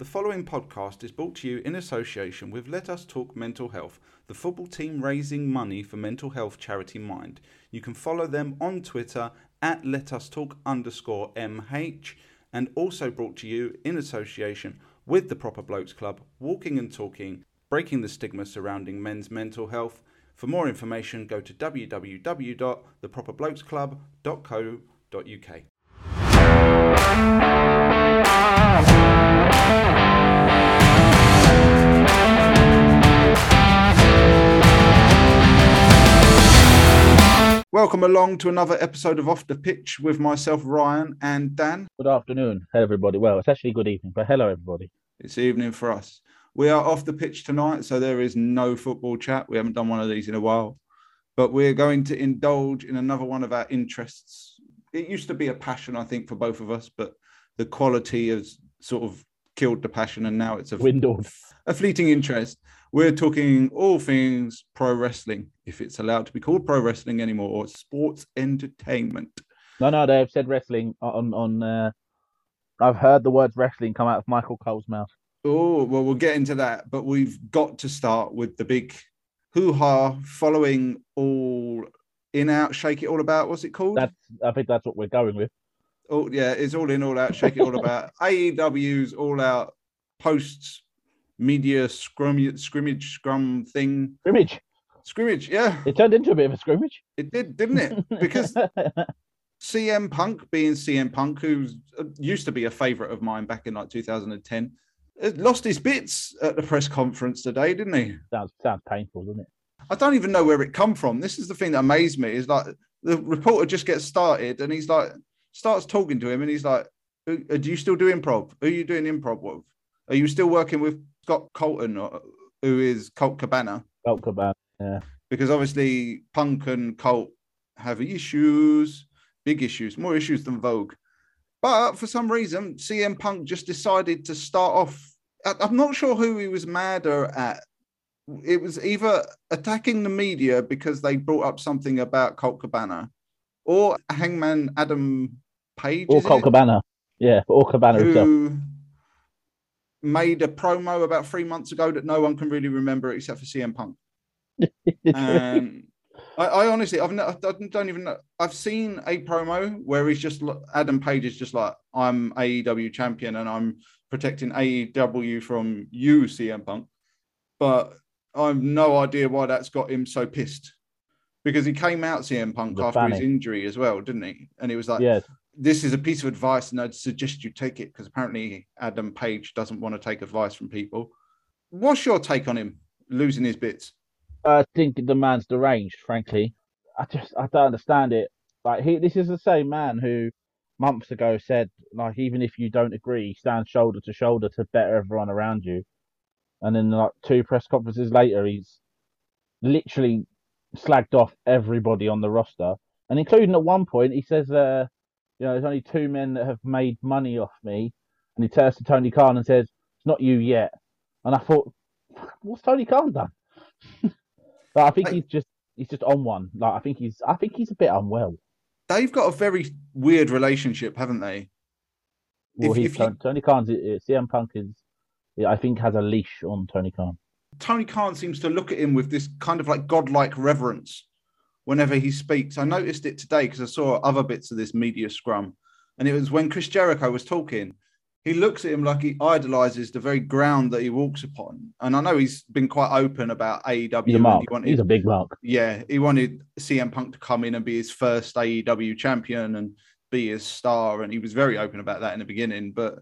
The following podcast is brought to you in association with Let Us Talk Mental Health, the football team raising money for mental health charity Mind. You can follow them on Twitter at Let Us Talk underscore MH and also brought to you in association with the Proper Blokes Club, walking and talking, breaking the stigma surrounding men's mental health. For more information, go to www.theproperblokesclub.co.uk. Welcome along to another episode of Off the Pitch with myself, Ryan, and Dan. Good afternoon, everybody. Well, it's actually good evening, but hello, everybody. It's evening for us. We are off the pitch tonight, so there is no football chat. We haven't done one of these in a while, but we're going to indulge in another one of our interests. It used to be a passion, I think, for both of us, but the quality has sort of killed the passion, and now it's a Dwindled. a fleeting interest. We're talking all things pro wrestling, if it's allowed to be called pro wrestling anymore, or sports entertainment. No, no, they've said wrestling on on. Uh, I've heard the words wrestling come out of Michael Cole's mouth. Oh, well, we'll get into that, but we've got to start with the big hoo ha following all in out, shake it all about. What's it called? That's I think that's what we're going with. Oh, yeah, it's all in, all out, shake it all about. AEW's all out posts media scrum, scrimmage scrum thing. Scrimmage. Scrimmage, yeah, It turned into a bit of a scrimmage. it did, didn't it? Because CM Punk, being CM Punk, who used to be a favorite of mine back in like 2010, uh, lost his bits at the press conference today, didn't he? sounds sounds painful, doesn't it? I don't even know where it come from. This is the thing that amazed me is like the reporter just gets started and he's like starts talking to him and he's like, "Uh, "Do you still do improv? Who are you doing improv with? Are you still working with Scott Colton, uh, who is Colt Cabana? Colt Cabana. Yeah. Because obviously Punk and Colt have issues, big issues, more issues than Vogue. But for some reason, CM Punk just decided to start off. I'm not sure who he was madder at. It was either attacking the media because they brought up something about Colt Cabana, or Hangman Adam Page, Or Colt it? Cabana. Yeah, or Cabana himself. Made a promo about three months ago that no one can really remember except for CM Punk. Um, I, I honestly, I've no, I don't even know. I've seen a promo where he's just Adam Page is just like, I'm AEW champion and I'm protecting AEW from you, CM Punk. But I've no idea why that's got him so pissed because he came out CM Punk The after his injury as well, didn't he? And he was like, yes. This is a piece of advice and I'd suggest you take it because apparently Adam Page doesn't want to take advice from people. What's your take on him losing his bits? I think the man's deranged, frankly. I just I don't understand it. Like he this is the same man who months ago said, like, even if you don't agree, stand shoulder to shoulder to better everyone around you. And then like two press conferences later he's literally slagged off everybody on the roster. And including at one point he says uh you know, there's only two men that have made money off me and he turns to Tony Khan and says, It's not you yet. And I thought, what's Tony Khan done? But I think he's just he's just on one. Like I think he's I think he's a bit unwell. They've got a very weird relationship, haven't they? Well, If- he's if you- Tony, Tony Khan's uh, CM Punk is I think has a leash on Tony Khan. Tony Khan seems to look at him with this kind of like godlike reverence whenever he speaks. I noticed it today because I saw other bits of this media scrum, and it was when Chris Jericho was talking. He looks at him like he idolizes the very ground that he walks upon. And I know he's been quite open about AEW. He's a mark. he wanted- He's a big mark. yeah, he wanted CM Punk to come in and be his first AEW champion and be his star, and he was very open about that in the beginning. But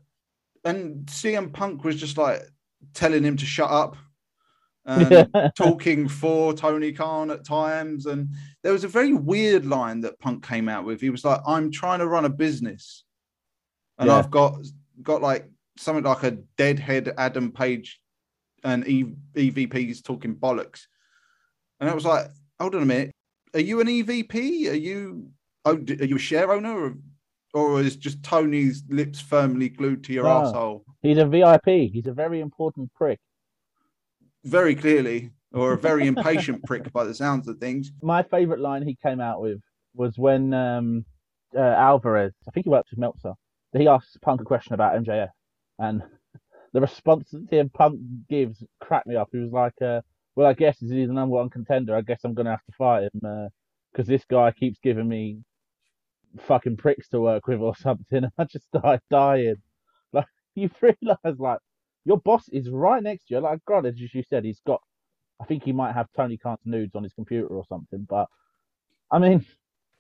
and CM Punk was just like telling him to shut up, Um, and talking for Tony Khan at times, and there was a very weird line that Punk came out with. He was like, "I'm trying to run a business, and Yeah. I've got got like something like a deadhead Adam Page and e- EVPs talking bollocks." And I was like, hold on a minute. Are you an EVP? Are you oh, are you a share owner or, or is just Tony's lips firmly glued to your No. asshole? He's a VIP. He's a very important prick. Very clearly, or a very impatient prick by the sounds of things. My favorite line he came out with was when um, uh, Alvarez, I think he worked with Meltzer, he asked Punk a question about MJF, and the response that Punk gives cracked me up. He was like, uh, "Well, I guess he's the number one contender. I guess I'm gonna have to fight him because uh, this guy keeps giving me fucking pricks to work with or something." I just started dying. Like you realise, like your boss is right next to you. Like, granted, as you said, he's got. I think he might have Tony Khan's nudes on his computer or something, but I mean,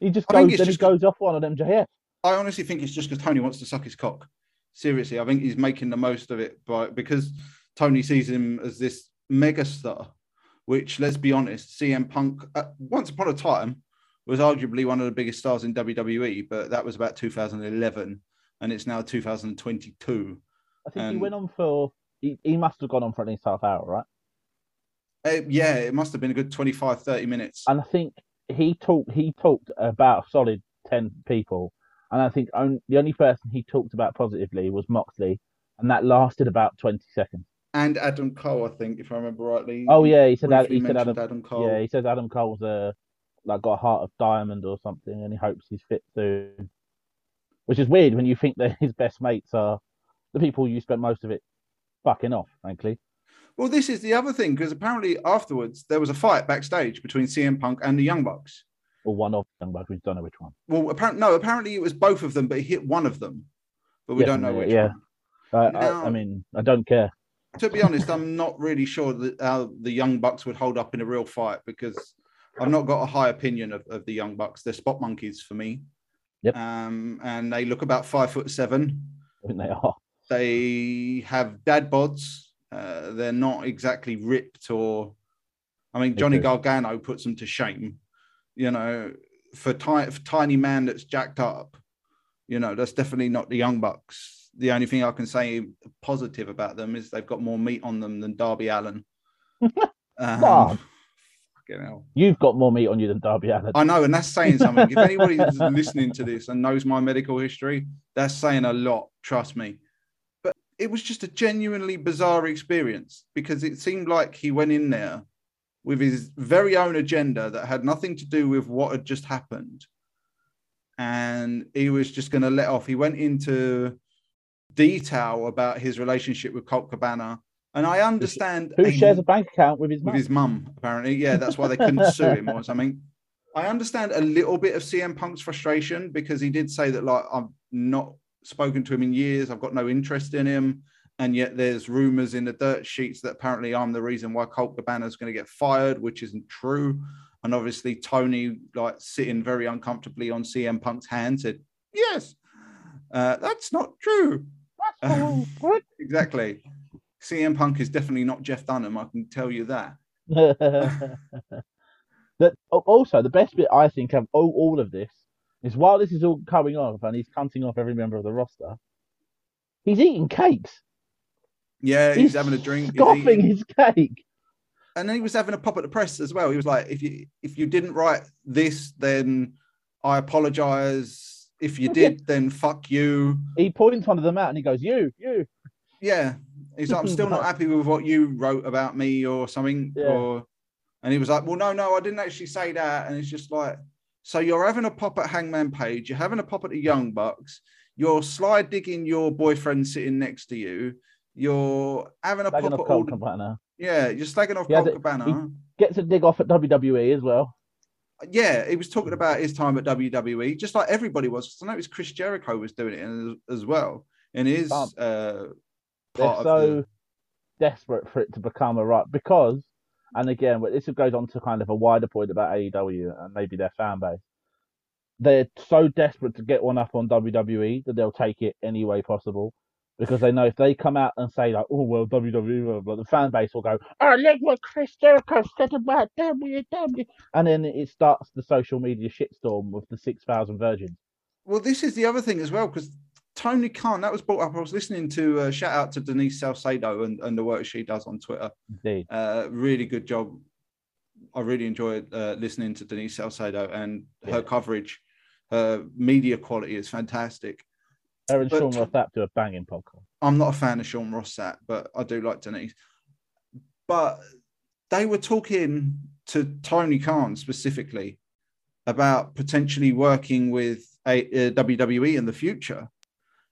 he just goes. Then just... he goes off one of MJF. I honestly think it's just because Tony wants to suck his cock. Seriously, I think he's making the most of it, but because Tony sees him as this megastar, which, let's be honest, CM Punk uh, once upon a time was arguably one of the biggest stars in WWE, but that was about 2011, and it's now 2022. I think and, he went on for he, he must have gone on for at least half hour, right? Uh, yeah, it must have been a good 25, 30 minutes. And I think he talked he talked about a solid 10 people and I think only, the only person he talked about positively was Moxley, and that lasted about twenty seconds. And Adam Cole, I think, if I remember rightly. Oh yeah, he said that, he said Adam, Adam, Cole. Yeah, he says Adam Cole's a like got a heart of diamond or something, and he hopes he's fit soon. Which is weird when you think that his best mates are the people you spent most of it fucking off, frankly. Well, this is the other thing because apparently afterwards there was a fight backstage between CM Punk and the Young Bucks or one of them, but we don't know which one. Well, apparently, no, apparently it was both of them, but he hit one of them, but we don't know which yeah. one. Uh, now, I, I, mean, I don't care. To be honest, I'm not really sure that how the Young Bucks would hold up in a real fight because I've not got a high opinion of, of the Young Bucks. They're spot monkeys for me. Yep. Um, and they look about five foot seven. I think they are. They have dad bods. Uh, they're not exactly ripped or. I mean, Johnny Gargano puts them to shame you know, for, ty- for tiny man that's jacked up, you know, that's definitely not the Young Bucks. The only thing I can say positive about them is they've got more meat on them than Darby Allin. um, You've got more meat on you than Darby Allin. I know, and that's saying something. if anybody's listening to this and knows my medical history, that's saying a lot. Trust me. It was just a genuinely bizarre experience because it seemed like he went in there with his very own agenda that had nothing to do with what had just happened. And he was just going to let off. He went into detail about his relationship with Colt Cabana. And I understand who shares a bank account with his with his mum. Apparently, yeah, that's why they couldn't sue him or something. I understand a little bit of CM Punk's frustration because he did say that like I'm not spoken to him in years. I've got no interest in him and yet there's rumors in the dirt sheets that apparently I'm the reason why Colt Cabana is going to get fired, which isn't true. And obviously Tony, like sitting very uncomfortably on CM Punk's hand, said, "Yes, uh, that's not true." That's uh, exactly. CM Punk is definitely not Jeff Dunham. I can tell you that. that also the best bit I think of all, all of this is while this is all coming off and he's cutting off every member of the roster, he's eating cakes. Yeah, he's, he's having a drink, scoffing his cake. And then he was having a pop at the press as well. He was like, "If you if you didn't write this, then I apologize. If you did, then fuck you." He points one of them out and he goes, "You, you." Yeah, he's like, "I'm still not happy with what you wrote about me or something." Yeah. Or, and he was like, "Well, no, no, I didn't actually say that." And it's just like, so you're having a pop at Hangman Page, you're having a pop at the Young Bucks, you're slide digging your boyfriend sitting next to you you're having a slagging pop off Cabana. Yeah, you're slagging off Colt Cabana. Gets a dig off at WWE as well. Yeah, he was talking about his time at WWE, just like everybody was. I noticed Chris Jericho was doing it as, well in his um, uh, part. So the... desperate for it to become a right because, and again, this goes on to kind of a wider point about AEW and maybe their fan base. They're so desperate to get one up on WWE that they'll take it any way possible because they know if they come out and say like, "Oh well, WWE," the fan base will go, "Oh, look what Chris Jericho said about WWE," and then it starts the social media shitstorm with the six thousand virgins. Well, this is the other thing as well because Tony Khan that was brought up. I was listening to uh, shout out to Denise Salcedo and, and the work she does on Twitter. Indeed, uh, really good job. I really enjoyed uh, listening to Denise Salcedo and yeah. her coverage. Her media quality is fantastic her and Sean Ross Sapp do a banging podcast. I'm not a fan of Sean Ross Sapp, but I do like Denise. But they were talking to Tony Khan specifically about potentially working with a, a WWE in the future.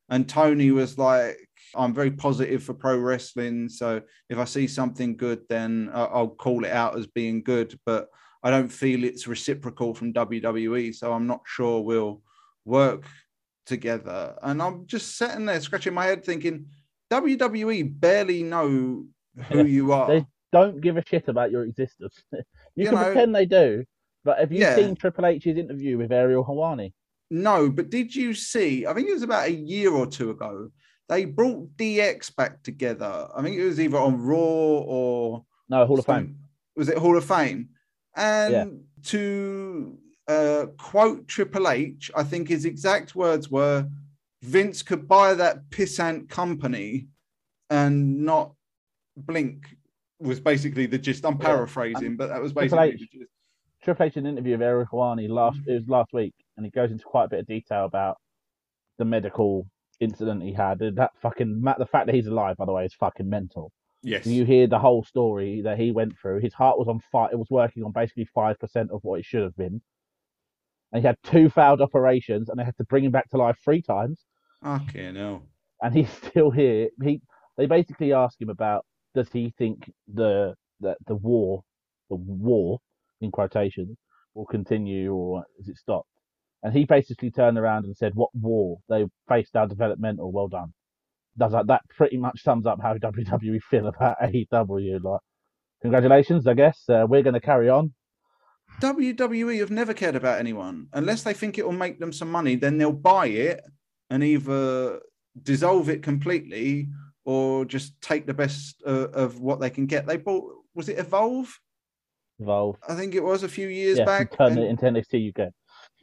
And Tony was like, I'm very positive for pro wrestling. So if I see something good, then uh, I'll call it out as being good. But I don't feel it's reciprocal from WWE. So I'm not sure we'll work together. And I'm just sitting there scratching my head thinking, WWE barely know who you are. They don't give a shit about your existence. you, you can know, pretend they do, but have you yeah. seen Triple H's interview with Ariel Helwani? No, but did you see? I think it was about a year or two ago. They brought DX back together. I think it was either on Raw or no Hall of Fame. Was it Hall of Fame? And yeah. to uh, quote Triple H, I think his exact words were, "Vince could buy that pissant company and not blink." Was basically the gist. I'm paraphrasing, yeah. but that was basically Triple H, the gist. Triple H an interview of Eric Helwani last it was last week, and he goes into quite a bit of detail about the medical incident he had. That fucking the fact that he's alive, by the way, is fucking mental. Yes. You hear the whole story that he went through. His heart was on fire. It was working on basically five percent of what it should have been. And he had two failed operations, and they had to bring him back to life three times. Okay, no. And he's still here. He they basically ask him about does he think the the the war, the war in quotations, will continue or is it stopped? And he basically turned around and said, "What war? They faced our developmental. Well done." Does that that pretty much sums up how WWE feel about AEW? Like, congratulations, I guess. Uh, we're going to carry on. WWE have never cared about anyone unless they think it will make them some money. Then they'll buy it and either dissolve it completely or just take the best uh, of what they can get. They bought was it Evolve? Evolve. I think it was a few years yeah, back. Turn it into NXT UK.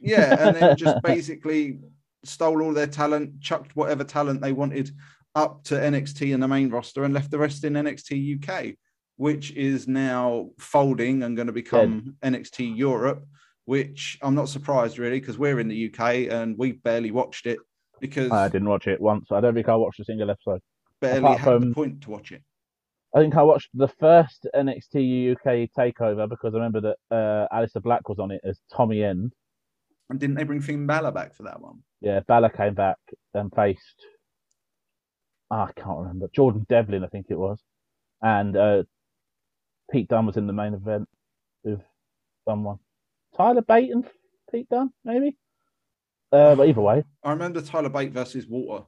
Yeah, and then just basically stole all their talent, chucked whatever talent they wanted up to NXT and the main roster, and left the rest in NXT UK, which is now folding and going to become yeah. NXT Europe. Which I'm not surprised really because we're in the UK and we barely watched it because I didn't watch it once. I don't think I watched a single episode. Barely Apart had from... the point to watch it. I think I watched the first NXT UK takeover because I remember that uh, Aleister Black was on it as Tommy End. And didn't they bring Finn Balor back for that one? Yeah, Balor came back and faced. Oh, I can't remember. Jordan Devlin, I think it was. And uh, Pete Dunne was in the main event with someone. Tyler Bate and Pete Dunne, maybe? Uh, but either way. I remember Tyler Bate versus Walter.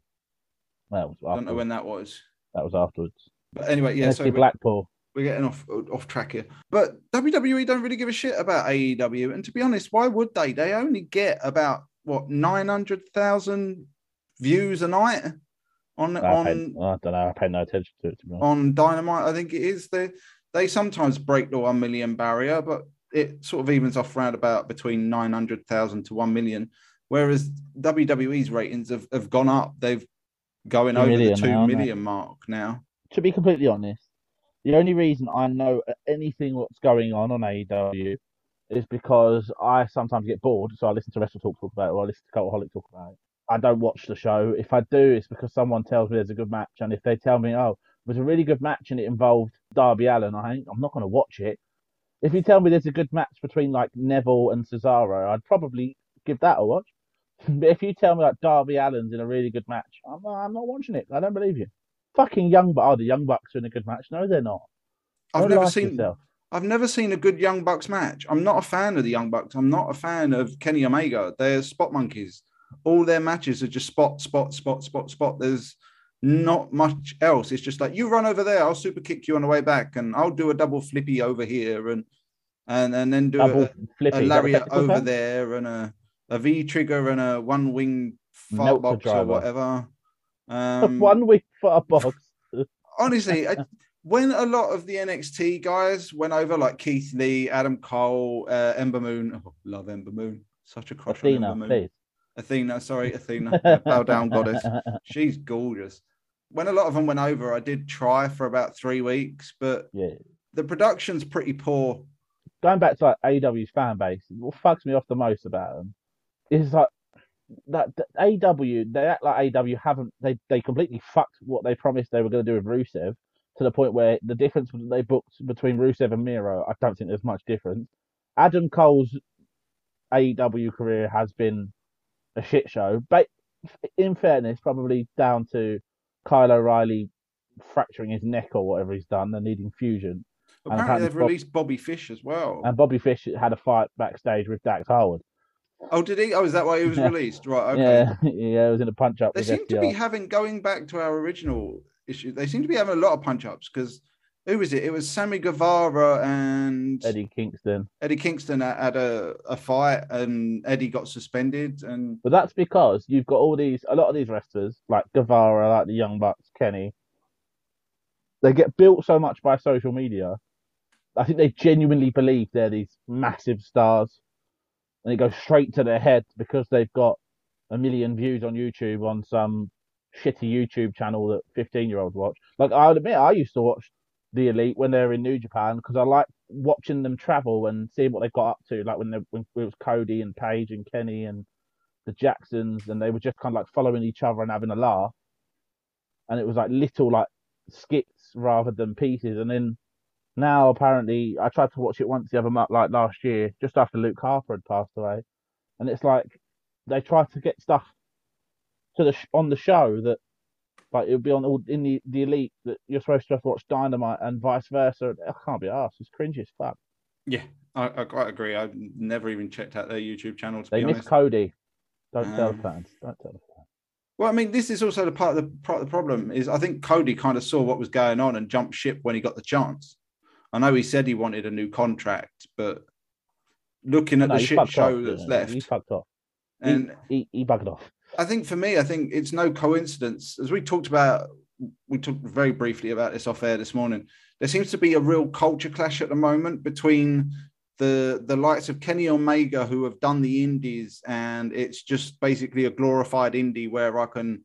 That was I don't know when that was. That was afterwards. But anyway, yeah. So Blackpool. We're getting off off track here. But WWE don't really give a shit about AEW. And to be honest, why would they? They only get about what nine hundred thousand views a night on I on. Pay, I don't know. I pay no attention to it. To on Dynamite, I think it is. They they sometimes break the one million barrier, but it sort of evens off around about between nine hundred thousand to one million. Whereas WWE's ratings have, have gone up. They've going over the two now, million mark now. To be completely honest, the only reason I know anything what's going on on AEW is because I sometimes get bored, so I listen to Wrestle Talk talk about it, or I listen to Cultaholic talk about it. I don't watch the show. If I do, it's because someone tells me there's a good match, and if they tell me, oh, it was a really good match and it involved Darby Allin, I think I'm not going to watch it. If you tell me there's a good match between like Neville and Cesaro, I'd probably give that a watch. but if you tell me like Darby Allin's in a really good match, I'm, I'm not watching it. I don't believe you. Fucking young, but oh, the Young Bucks are in a good match. No, they're not. I've never seen. Yourself. I've never seen a good Young Bucks match. I'm not a fan of the Young Bucks. I'm not a fan of Kenny Omega. They're spot monkeys. All their matches are just spot, spot, spot, spot, spot. There's not much else. It's just like you run over there, I'll super kick you on the way back, and I'll do a double flippy over here, and and and then do a, a, lariat over there, and a a V trigger and a one wing fart box or whatever. Um, one for a box. honestly, I, when a lot of the NXT guys went over, like Keith Lee, Adam Cole, uh, Ember Moon, oh, love Ember Moon, such a crush Athena, on Ember Moon. Please. Athena, sorry, Athena, bow down goddess. She's gorgeous. When a lot of them went over, I did try for about three weeks, but yeah. the production's pretty poor. Going back to like AEW's fan base, what fucks me off the most about them is like that, that AW they act like AW haven't they they completely fucked what they promised they were going to do with Rusev to the point where the difference they booked between Rusev and Miro I don't think there's much difference. Adam Cole's AEW career has been a shit show. But in fairness, probably down to Kyle O'Reilly fracturing his neck or whatever he's done and needing fusion. Apparently, apparently they've Bob- released Bobby Fish as well. And Bobby Fish had a fight backstage with Dax Harwood. Oh, did he? Oh, is that why he was Yeah. released? Right. Okay. Yeah, yeah, it was in a punch up. They seem to be having going back to our original issue. They seem to be having a lot of punch ups because who was it? It was Sammy Guevara and Eddie, Kingston. Eddie Kingston. Had a, a fight, and Eddie got suspended. And But that's because you've got all these, a lot of these wrestlers, like Guevara, like the Young Bucks, Kenny, they get built so much by social media. I think they genuinely believe they're these massive stars. And it goes straight to their head because they've got a million views on YouTube on some shitty YouTube channel that 15 year olds watch. Like, I would admit, I used to watch The Elite when they were in New Japan because I like watching them travel and seeing what they got up to. Like when, they, when it was Cody and Paige and Kenny and the Jacksons, and they were just kind of like following each other and having a laugh. And it was like little like skits rather than pieces. And then now apparently, I tried to watch it once the other month, like last year, just after Luke Harper had passed away, and it's like they try to get stuff to the sh- on the show that like it would be on all in the, the elite that you're supposed to have to watch Dynamite and vice versa. I can't be asked. It's cringy as fuck. yeah, I, I quite agree. I've never even checked out their YouTube channel to They miss honest. Cody. Don't tell Um, the fans. Don't tell the fans. Well, I mean, this is also the part of the part of the problem is I think Cody kind of saw what was going on and jumped ship when he got the chance. I know he said he wanted a new contract, but looking at No, the he shit show off, that's yeah. left, He fucked off. and He, he buggered off. I think for me, I think it's no coincidence. As we talked about, we talked very briefly about this off air this morning. There seems to be a real culture clash at the moment between the the likes of Kenny Omega, who have done the indies, and it's just basically a glorified indie where I can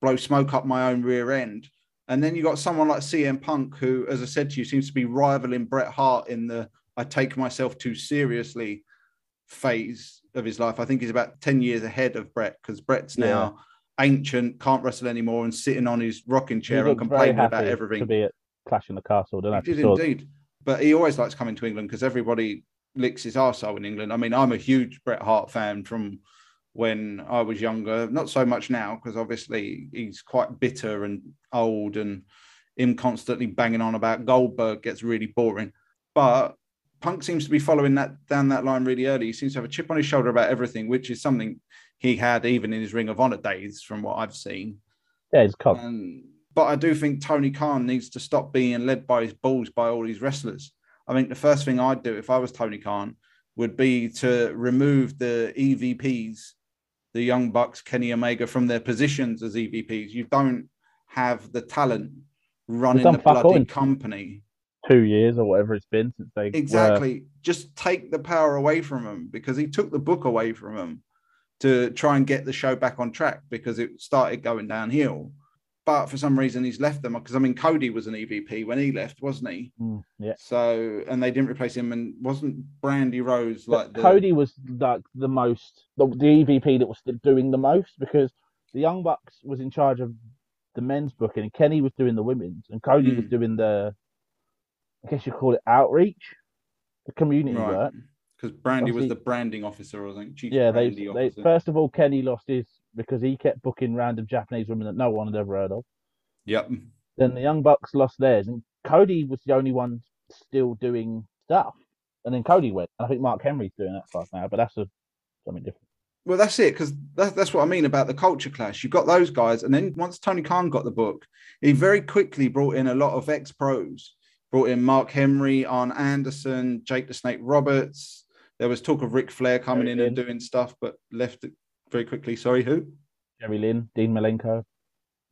blow smoke up my own rear end. And then you got someone like CM Punk, who, as I said to you, seems to be rivaling Bret Hart in the I take myself too seriously phase of his life. I think he's about 10 years ahead of Bret because Bret's now ancient, can't wrestle anymore, and sitting on his rocking chair and complaining about everything. To be at Clash in the Castle, don't He you did indeed. But he always likes coming to England because everybody licks his arsehole in England. I mean, I'm a huge Bret Hart fan from when I was younger. Not so much now because obviously he's quite bitter and old, and him constantly banging on about Goldberg gets really boring. But Punk seems to be following that down that line really early. He seems to have a chip on his shoulder about everything, which is something he had even in his Ring of Honor days, from what I've seen. Yeah, it's cock. Um, but I do think Tony Khan needs to stop being led by his balls by all these wrestlers. I think the first thing I'd do if I was Tony Khan would be to remove the EVPs, the Young Bucks, Kenny Omega, from their positions as EVPs. You don't have the talent running the bloody company. Two years or whatever it's been since they were- Exactly. Just take the power away from him because he took the book away from him to try and get the show back on track because it started going downhill. But for some reason, he's left them because I mean, Cody was an EVP when he left, wasn't he? Mm, yeah. So, and they didn't replace him, and wasn't Brandi Rhodes like the Cody was like the most the, the EVP that was doing the most because the Young Bucks was in charge of the men's booking and Kenny was doing the women's and Cody was Mm. doing the I guess you call it outreach, the community right? work. Because Brandi was the branding officer, I think. Chief Yeah, they, they first of all Kenny lost his because he kept booking random Japanese women that no one had ever heard of. Yep. Then the Young Bucks lost theirs, and Cody was the only one still doing stuff. And then Cody went. And I think Mark Henry's doing that stuff now, but that's a, something different. Well, that's it, because that's, that's what I mean about the culture clash. You've got those guys, and then once Tony Khan got the book, he very quickly brought in a lot of ex pros. Brought in Mark Henry, Arn Anderson, Jake the Snake Roberts. There was talk of Ric Flair coming Jerry in and doing stuff, but left very quickly. Sorry, who? Jerry Lynn, Dean Malenko.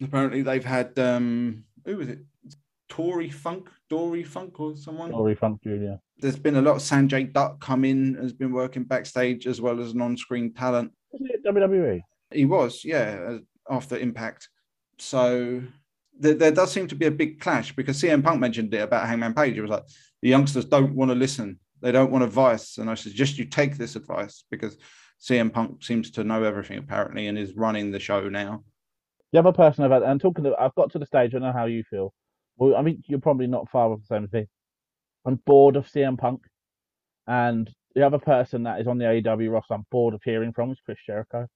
Apparently, they've had um, who was it? Tory Funk, Dory Funk, or someone. Dory Funk Jr. There's been a lot of Sanjay Dutt come in, has been working backstage as well as non-screen talent. Wasn't it WWE? He was, yeah, after Impact. So there, there does seem to be a big clash because CM Punk mentioned it about Hangman Page. It was like the youngsters don't want to listen, they don't want advice, and I suggest you take this advice because CM Punk seems to know everything apparently and is running the show now. The other person I've had, and talking to, I've got to the stage, I know how you feel. Well, I mean, you're probably not far off the same thing. I'm bored of CM Punk. And the other person that is on the AEW roster I'm bored of hearing from is Chris Jericho.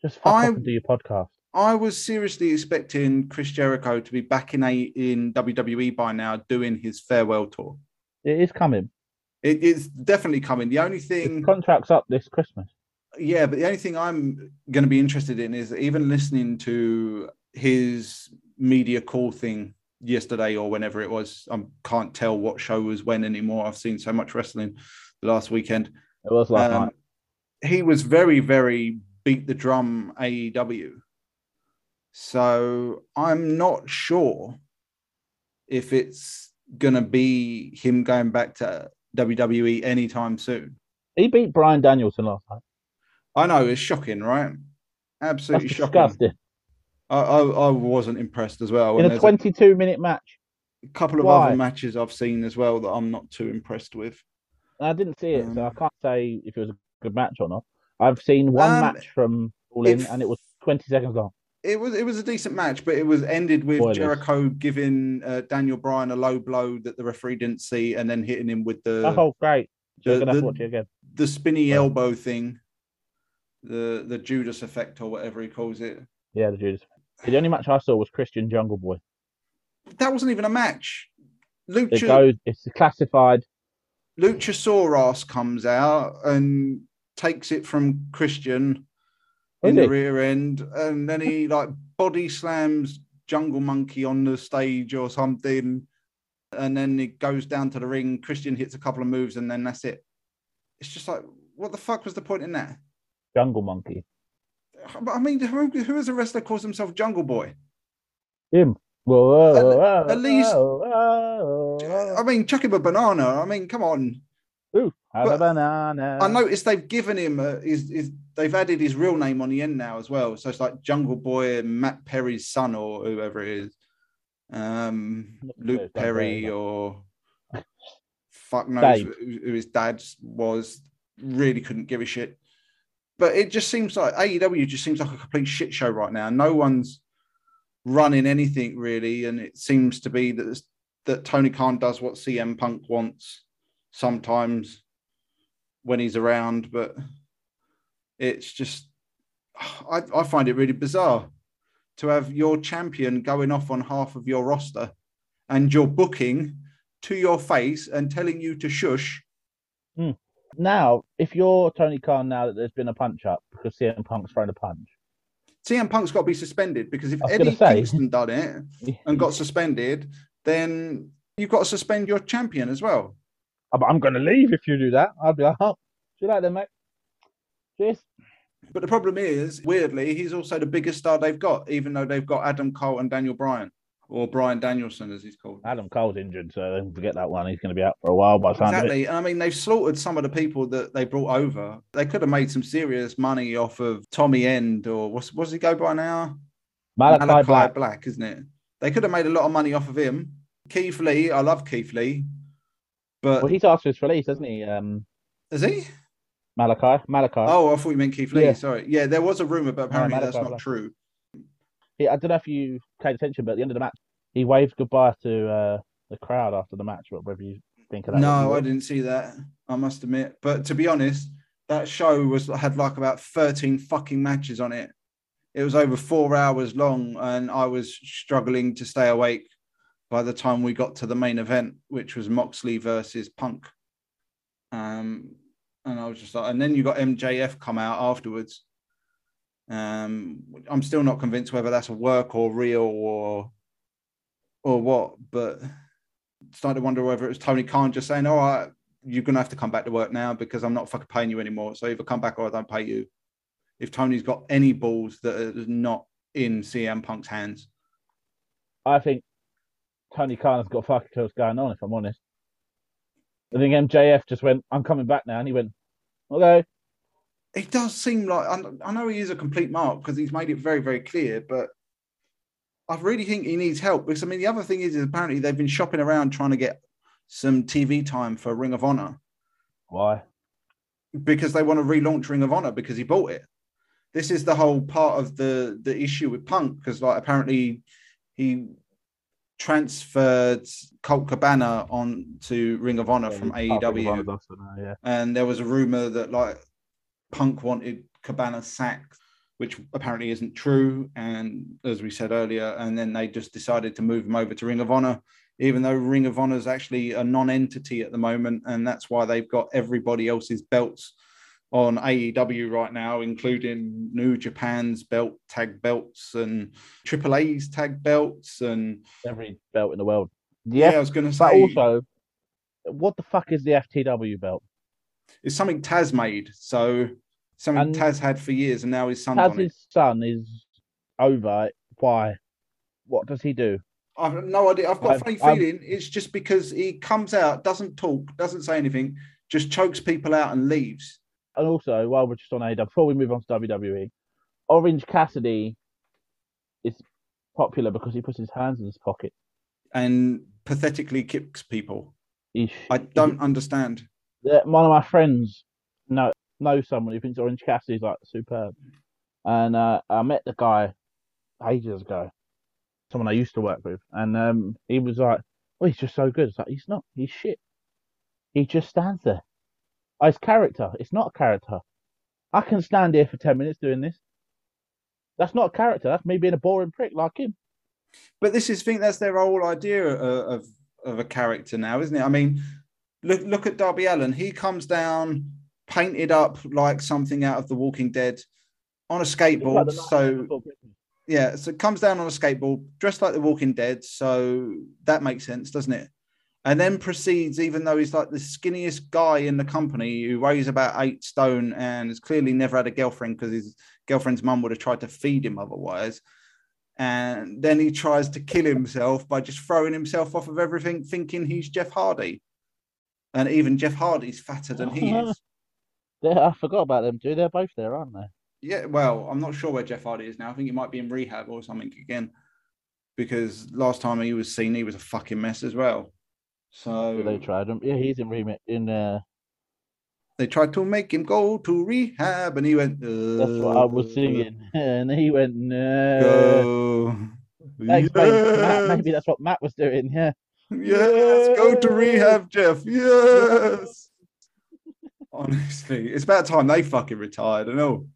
Just fuck I- do your podcast. I was seriously expecting Chris Jericho to be back in a in WWE by now, doing his farewell tour. It is coming. It's definitely coming. The only His thing, contract's up this Christmas. Yeah, but the only thing I'm going to be interested in is even listening to his media call thing yesterday or whenever it was. I can't tell what show was when anymore. I've seen so much wrestling the last weekend. It was last Um, night. he was very, very beat the drum AEW. So I'm not sure if it's gonna be him going back to WWE anytime soon. He beat Bryan Danielson last night. I know it's shocking, right? That's Absolutely shocking. disgusting. I, I, I wasn't impressed as well. In a there's 22 minute match. a couple of Why? other matches I've seen as well that I'm not too impressed with. I didn't see it, so I Um, can't say if it was a good match or not. I've seen one Um, match from All In, if- and it was 20 seconds long. It was it was a decent match, but it was ended with Spoilers. Jericho giving uh, Daniel Bryan a low blow that the referee didn't see, and then hitting him with the oh, great. So the- I'm going to have the- to watch it again. the spinny elbow thing, the the Judas effect or whatever he calls it. Yeah, the Judas. The only match I saw was Christian Jungle Boy. That wasn't even a match. It Lucha goes, it's classified. Luchasaurus comes out and takes it from Christian Is in the rear end, and then he like body slams Jungle Monkey on the stage or something, and then it goes down to the ring. Christian hits a couple of moves, and then that's it. It's just like, what the fuck was the point in that? Jungle Monkey. I mean, who, who is a wrestler calls himself Jungle Boy? Him. Whoa, At- whoa, whoa, at least- whoa, whoa, whoa. I mean, chuck him a banana. I mean, come on. Ooh, have a banana. I noticed they've given him a, his, his, they've added his real name on the end now as well. So it's like Jungle Boy, Matt Perry's son, or whoever it is, um, Luke Perry, or fuck knows who, who his dad was. Really couldn't give a shit. But it just seems like AEW just seems like a complete shit show right now. No one's running anything really, and it seems to be that that Tony Khan does what CM Punk wants sometimes when he's around, but it's just I, I find it really bizarre to have your champion going off on half of your roster and your booking to your face and telling you to shush. Hmm. Now, if you're Tony Khan, now that there's been a punch up because CM Punk's thrown a punch, CM Punk's got to be suspended because if Eddie say- Kingston done it and got suspended, then you've got to suspend your champion as well. Ah, I'm, I'm going to leave if you do that. I'll be like, oh, see you later, then, mate. Cheers. But the problem is, weirdly, he's also the biggest star they've got, even though they've got Adam Cole and Daniel Bryan, or Bryan Danielson as he's called. Adam Cole's injured, so forget that one. He's going to be out for a while by time. Exactly. And I mean, they've slaughtered some of the people that they brought over. They could have made some serious money off of Tommy End or what's what's he go by now? Malachi, Black. Black, isn't it? They could have made a lot of money off of him. Keith Lee, I love Keith Lee, but Well, he's asked for his release, hasn't he? Um, is he? Malachi. Malachi. Oh, I thought you meant Keith Lee. Yeah. Sorry. Yeah, there was a rumor, but apparently Malachi that's not Black. true. He, I don't know if you paid attention, but at the end of the match, he waved goodbye to uh, the crowd after the match. Whatever you think of that. No, I didn't see that. I must admit. But to be honest, that show was had like about 13 fucking matches on it. It was over four hours long, and I was struggling to stay awake by the time we got to the main event, which was Moxley versus Punk. Um, and I was just like, and then you got MJF come out afterwards. Um, I'm still not convinced whether that's a work or real or or what, but started to wonder whether it was Tony Khan just saying, "All right, you're gonna have to come back to work now because I'm not fucking paying you anymore. So either come back or I don't pay you." If Tony's got any balls that are not in CM Punk's hands, I think Tony Khan has got fucking what's going on. If I'm honest, I think MJF just went, "I'm coming back now," and he went, "Okay." It does seem like I know he is a complete mark because he's made it very, very clear, but I really think he needs help because I mean the other thing is, is apparently they've been shopping around trying to get some TV time for Ring of Honor Why? because they want to relaunch Ring of Honor because he bought it. This is the whole part of the the issue with Punk because like apparently he transferred Colt Cabana on to Ring of Honor Yeah, from he's part of AEW, us, yeah. and there was a rumor that like Punk wanted Cabana sacked. which apparently isn't true. And as we said earlier, and then they just decided to move him over to Ring of Honor, even though Ring of Honor is actually a non-entity at the moment, and that's why they've got everybody else's belts on AEW right now, including New Japan's belt tag belts and AAA's tag belts and Every belt in the world. yeah, Yeah, I was going to say also, what the fuck is the FTW belt? it's something Taz made, so something And- Taz had for years, and now his son's on it. Taz's son is over. Why? What does he do? I've no idea. I've got a I've- funny I've- feeling it's just because he comes out, doesn't talk, doesn't say anything, just chokes people out and leaves. And also, while we're just on AEW, before we move on to WWE, Orange Cassidy is popular because he puts his hands in his pocket. and pathetically kicks people. I don't understand. One of my friends know someone who thinks Orange Cassidy's like superb, and uh, I met the guy ages ago, someone I used to work with, and um, he was like, "Oh, he's just so good." It's like he's not. He's shit. He just stands there. Oh, his character. It's not a character. I can stand here for ten minutes doing this. That's not a character. That's me being a boring prick like him. But this is, think that's their whole idea of, of, of a character now, isn't it? I mean, look look at Darby Allin. He comes down painted up like something out of The Walking Dead on a It's like skateboard. So yeah, so it comes down on a skateboard, dressed like The Walking Dead. So that makes sense, doesn't it? And then proceeds, even though he's like the skinniest guy in the company who weighs about eight stone and has clearly never had a girlfriend because his girlfriend's mum would have tried to feed him otherwise. And then he tries to kill himself by just throwing himself off of everything, thinking he's Jeff Hardy. And even Jeff Hardy's fatter than he is. Yeah, I forgot about them two. They're both there, aren't they? Yeah, well, I'm not sure where Jeff Hardy is now. I think he might be in rehab or something again. Because last time he was seen, he was a fucking mess as well. So They tried him. Yeah, he's in remit in uh they tried to make him go to rehab, and he went. That's what I was "Uh, singing, and he went, "No." Go. That explains Yes, Maybe that's what Matt was doing. Yeah. yes, go to rehab, Jeff. Yes. Honestly, it's about time they fucking retired and all.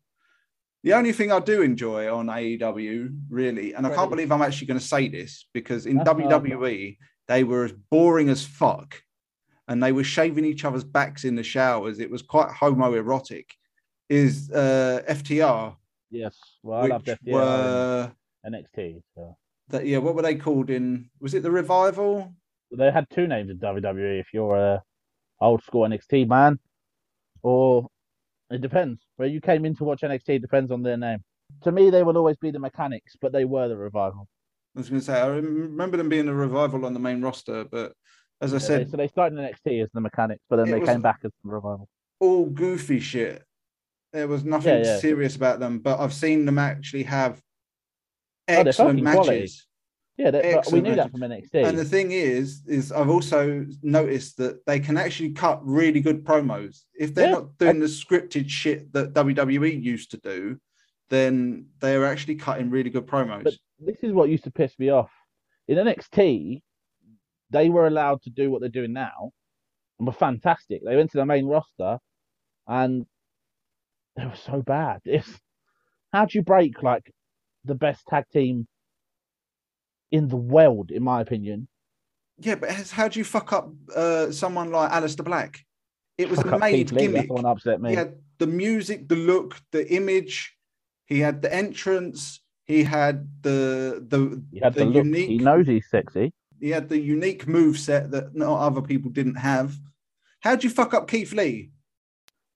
The only thing I do enjoy on AEW, really, and I can't believe I'm actually going to say this because in That's WWE they were as boring as fuck, and they were shaving each other's backs in the showers. It was quite homoerotic. Is uh, FTR, Yes. Well, I which love FTR were NXT. So. that yeah, what were they called in? Was it the revival? They had two names in WWE. If you're a old school NXT man, or it depends where you came in to watch NXT. Depends on their name. To me, they will always be the Mechanics, but they were the Revival. I was going to say I remember them being a revival on the main roster, but as I Yeah, said, so they started in NXT as the Mechanics, but then they came back as the Revival. all goofy shit. There was nothing Yeah, yeah. serious about them, but I've seen them actually have oh, they're excellent fucking quality. Yeah, they, but we knew that from NXT. And the thing is, is I've also noticed that they can actually cut really good promos. If they're Yeah. not doing the scripted shit that WWE used to do, then they're actually cutting really good promos. But this is what used to piss me off. In NXT, they were allowed to do what they're doing now and were fantastic. They went to the main roster and they were so bad. It's how do you break like the best tag team in the world, in my opinion? yeah, but how do you fuck up uh, someone like Aleister Black? It was Fuck a made Keith Lee, gimmick. That's upset me. He had the music, the look, the image. He had the entrance. He had the the he had the the unique. He knows he's sexy. He had the unique move set that not other people didn't have. How'd you fuck up Keith Lee?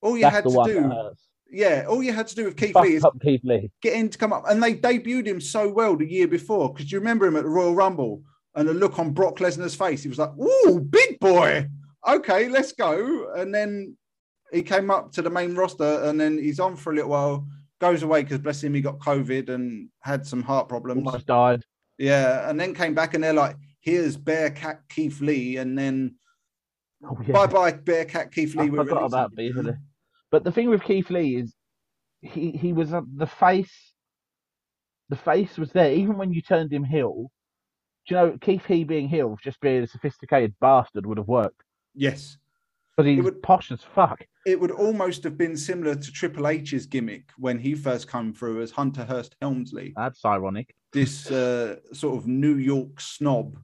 All you That's had to do. Yeah, all you had to do with Keith Fuck Lee is Keith Lee. get him to come up, and they debuted him so well the year before because you remember him at the Royal Rumble and the look on Brock Lesnar's face. He was like, "Ooh, big boy, okay, let's go." And then he came up to the main roster, and then he's on for a little while, goes away because bless him, he got COVID and had some heart problems. Almost died. Yeah, and then came back, and they're like, "Here's Bearcat Keith Lee," and then Oh, yeah. bye bye Bearcat Keith Lee. I forgot about. Beasley. But the thing with Keith Lee is he he was uh, the face. The face was there even when you turned him heel. Do you know Keith Lee being heel, just being a sophisticated bastard, would have worked Yes, but he's would- posh as fuck. It would almost have been similar to Triple H's gimmick when he first came through as Hunter Hearst Helmsley, That's ironic. this uh, sort of New York snob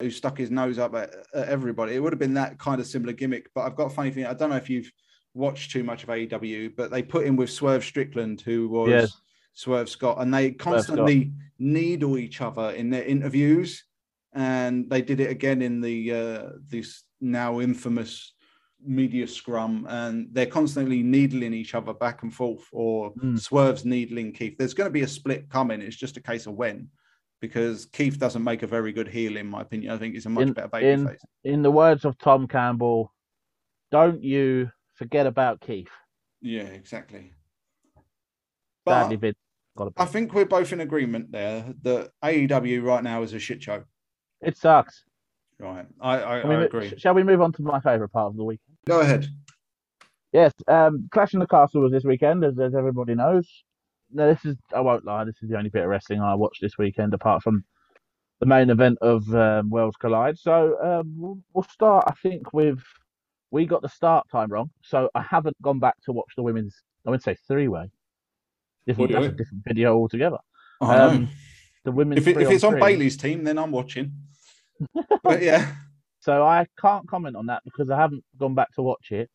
who stuck his nose up at, at everybody. It would have been that kind of similar gimmick. But I've got a funny thing. I don't know if you've watched too much of AEW, but they put him with Swerve Strickland, who was Yes. Swerve Scott, and they constantly needle each other in their interviews. And they did it again in the uh, this now infamous media scrum, and they're constantly needling each other back and forth, or Mm. Swerve's needling Keith. There's going to be a split coming. It's just a case of when, because Keith doesn't make a very good heel, in my opinion. I think he's a much In- better in- In the words of Tom Campbell, don't you forget about Keith. Yeah, exactly. But Sadly, Vince got a I think we're both in agreement there that AEW right now is a shit show. It sucks. Right, I I, I I agree. shall we move on to my favourite part of the week? Go ahead. Yes, um, Clash in the Castle was this weekend, as, as everybody knows. Now, this is, I won't lie, this is the only bit of wrestling I watched this weekend, apart from the main event of um, Worlds Collide. So um, we'll start, I think, with we got the start time wrong. So I haven't gone back to watch the women's, I would say three way. Different, that's a different video altogether. Know. Um, The women's if, it, if it's on three. Bayley's team, then I'm watching. but yeah, So I can't comment on that because I haven't gone back to watch it.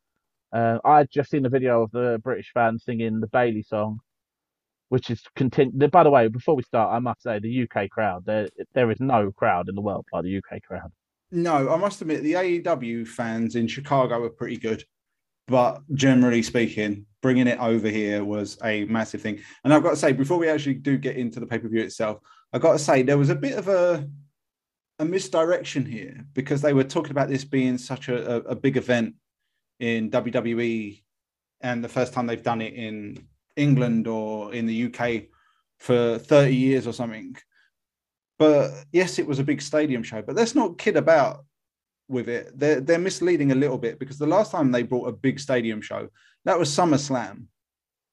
Uh, I would just seen the video of the British fans singing the Bayley song, which is continu By the way, before we start, I must say the UK crowd. There, there is no crowd in the world like the UK crowd. No, I must admit the AEW fans in Chicago were pretty good, but generally speaking, bringing it over here was a massive thing. And I've got to say, before we actually do get into the pay per view itself, I've got to say there was a bit of a a misdirection here because they were talking about this being such a, a, a big event in WWE and the first time they've done it in England or in the UK for 30 years or something. But yes, it was a big stadium show, but let's not kid about with it. They're, they're misleading a little bit because the last time they brought a big stadium show, that was SummerSlam.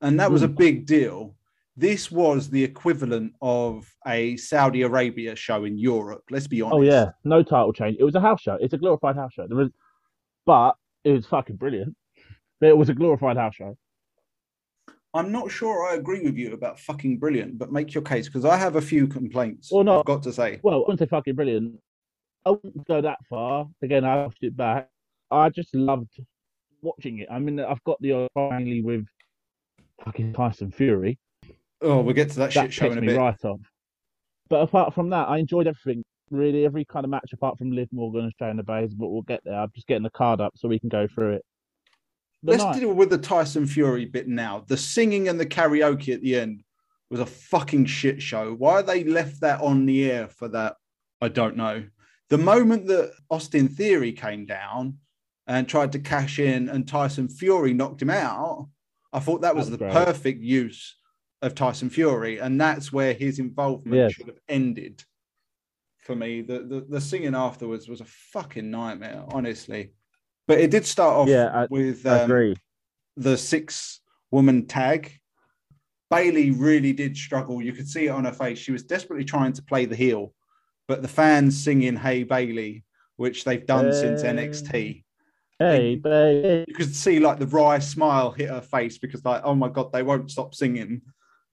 And that was a mm. big deal. This was the equivalent of a Saudi Arabia show in Europe. Let's be oh, honest. Oh yeah, no title change. It was a house show. It's a glorified house show. There was, but it was fucking brilliant. But it was a glorified house show. I'm not sure I agree with you about fucking brilliant, but make your case because I have a few complaints. Well, no. I've got to say. Well, I wouldn't say fucking brilliant. I wouldn't go that far. Again, I watched it back. I just loved watching it. I mean, I've got the finally with fucking Tyson Fury. Oh, we'll get to that, That shit show in a me bit. right off. But apart from that, I enjoyed everything. Really, every kind of match apart from Liv Morgan and Shayna Baszler. But we'll get there. I'm just getting the card up so we can go through it. Let's night- deal with the Tyson Fury bit now. The singing and the karaoke at the end was a fucking shit show. Why they left that on the air for that, I don't know. The moment that Austin Theory came down and tried to cash in and Tyson Fury knocked him out, I thought that was That was the great. perfect use of Tyson Fury. And that's where his involvement Yes. should have ended for me. The, the, the singing afterwards was a fucking nightmare, honestly. But it did start off Yeah, I- with I um, agree. the six woman tag. Bayley really did struggle. You could see it on her face. She was desperately trying to play the heel, but the fans singing "Hey Bayley," which they've done since NXT, Hey, baby. you could see like the wry smile hit her face because like, oh my god, they won't stop singing.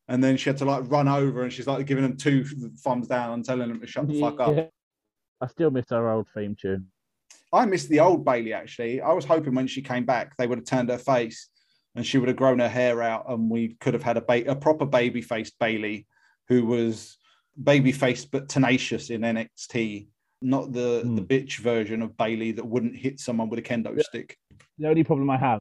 And then she had to like run over, and she's like giving them two thumbs down and telling them to shut the fuck up. I still miss our old theme tune. I missed the old Bayley actually. I was hoping when she came back, they would have turned her face and she would have grown her hair out, and we could have had a, ba- a proper baby faced Bayley who was baby faced but tenacious in NXT, not the, the Hmm. bitch version of Bayley that wouldn't hit someone with a kendo stick. The only problem I have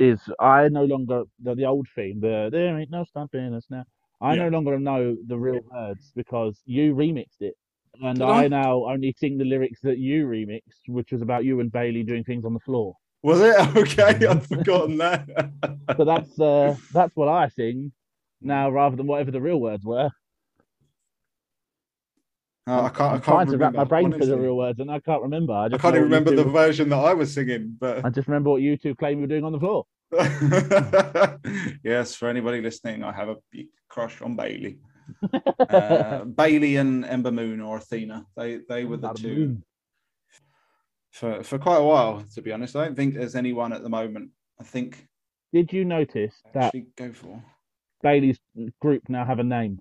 is I no longer the, the old theme, the there ain't no stopping us now. I Yeah. no longer know the real words because you remixed it. And I I? now only sing the lyrics that you remixed, which was about you and Bayley doing things on the floor. Was it okay? I'd forgotten that. So that's uh, that's what I sing now, rather than whatever the real words were. Oh, I can't. I'm I can't trying to wrap remember. my brain for the real words, and I can't remember. I, I can't even remember the version that I was singing, but I just remember what you two claimed you were doing on the floor. yes, for anybody listening, I have a big crush on Bayley. Uh, Bayley and Ember Moon or Athena. They they were the Ember two. Moon. for for quite a while. To be honest, I don't think there's anyone at the moment. I think Did you notice that go for. Bayley's group now have a name?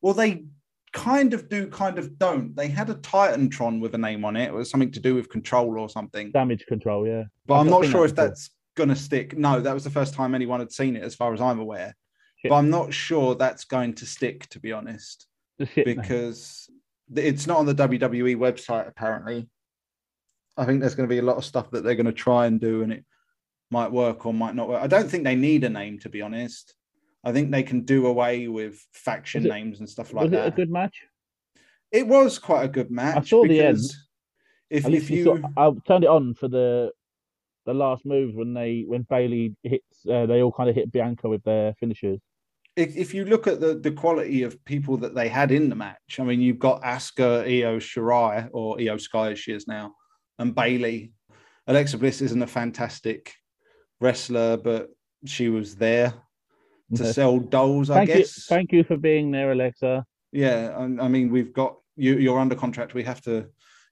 Well, they kind of do, kind of don't. They had a Titantron with a name on it. It was something to do with control or something. Damage control, yeah. But I've I'm not sure if that's gonna stick. No, that was the first time anyone had seen it, as far as I'm aware. But I'm not sure that's going to stick, to be honest, The shit name. because it's not on the WWE website apparently. I think there's going to be a lot of stuff that they're going to try and do, and it might work or might not work. I don't think they need a name, to be honest. I think they can do away with faction it- names and stuff like was that. it a good match? It was quite a good match. I saw the end. If, if you, saw, I turned it on for the the last moves when they when Bayley hits. Uh, they all kind of hit Bianca with their finishers. If, if you look at the, the quality of people that they had in the match, I mean, you've got Asuka, Io Shirai, or Iyo Sky as she is now, and Bayley. Alexa Bliss isn't a fantastic wrestler, but she was there to Okay. sell dolls, I Thank you, guess. thank you for being there, Alexa. yeah, I, I mean, we've got you. You're under contract. We have to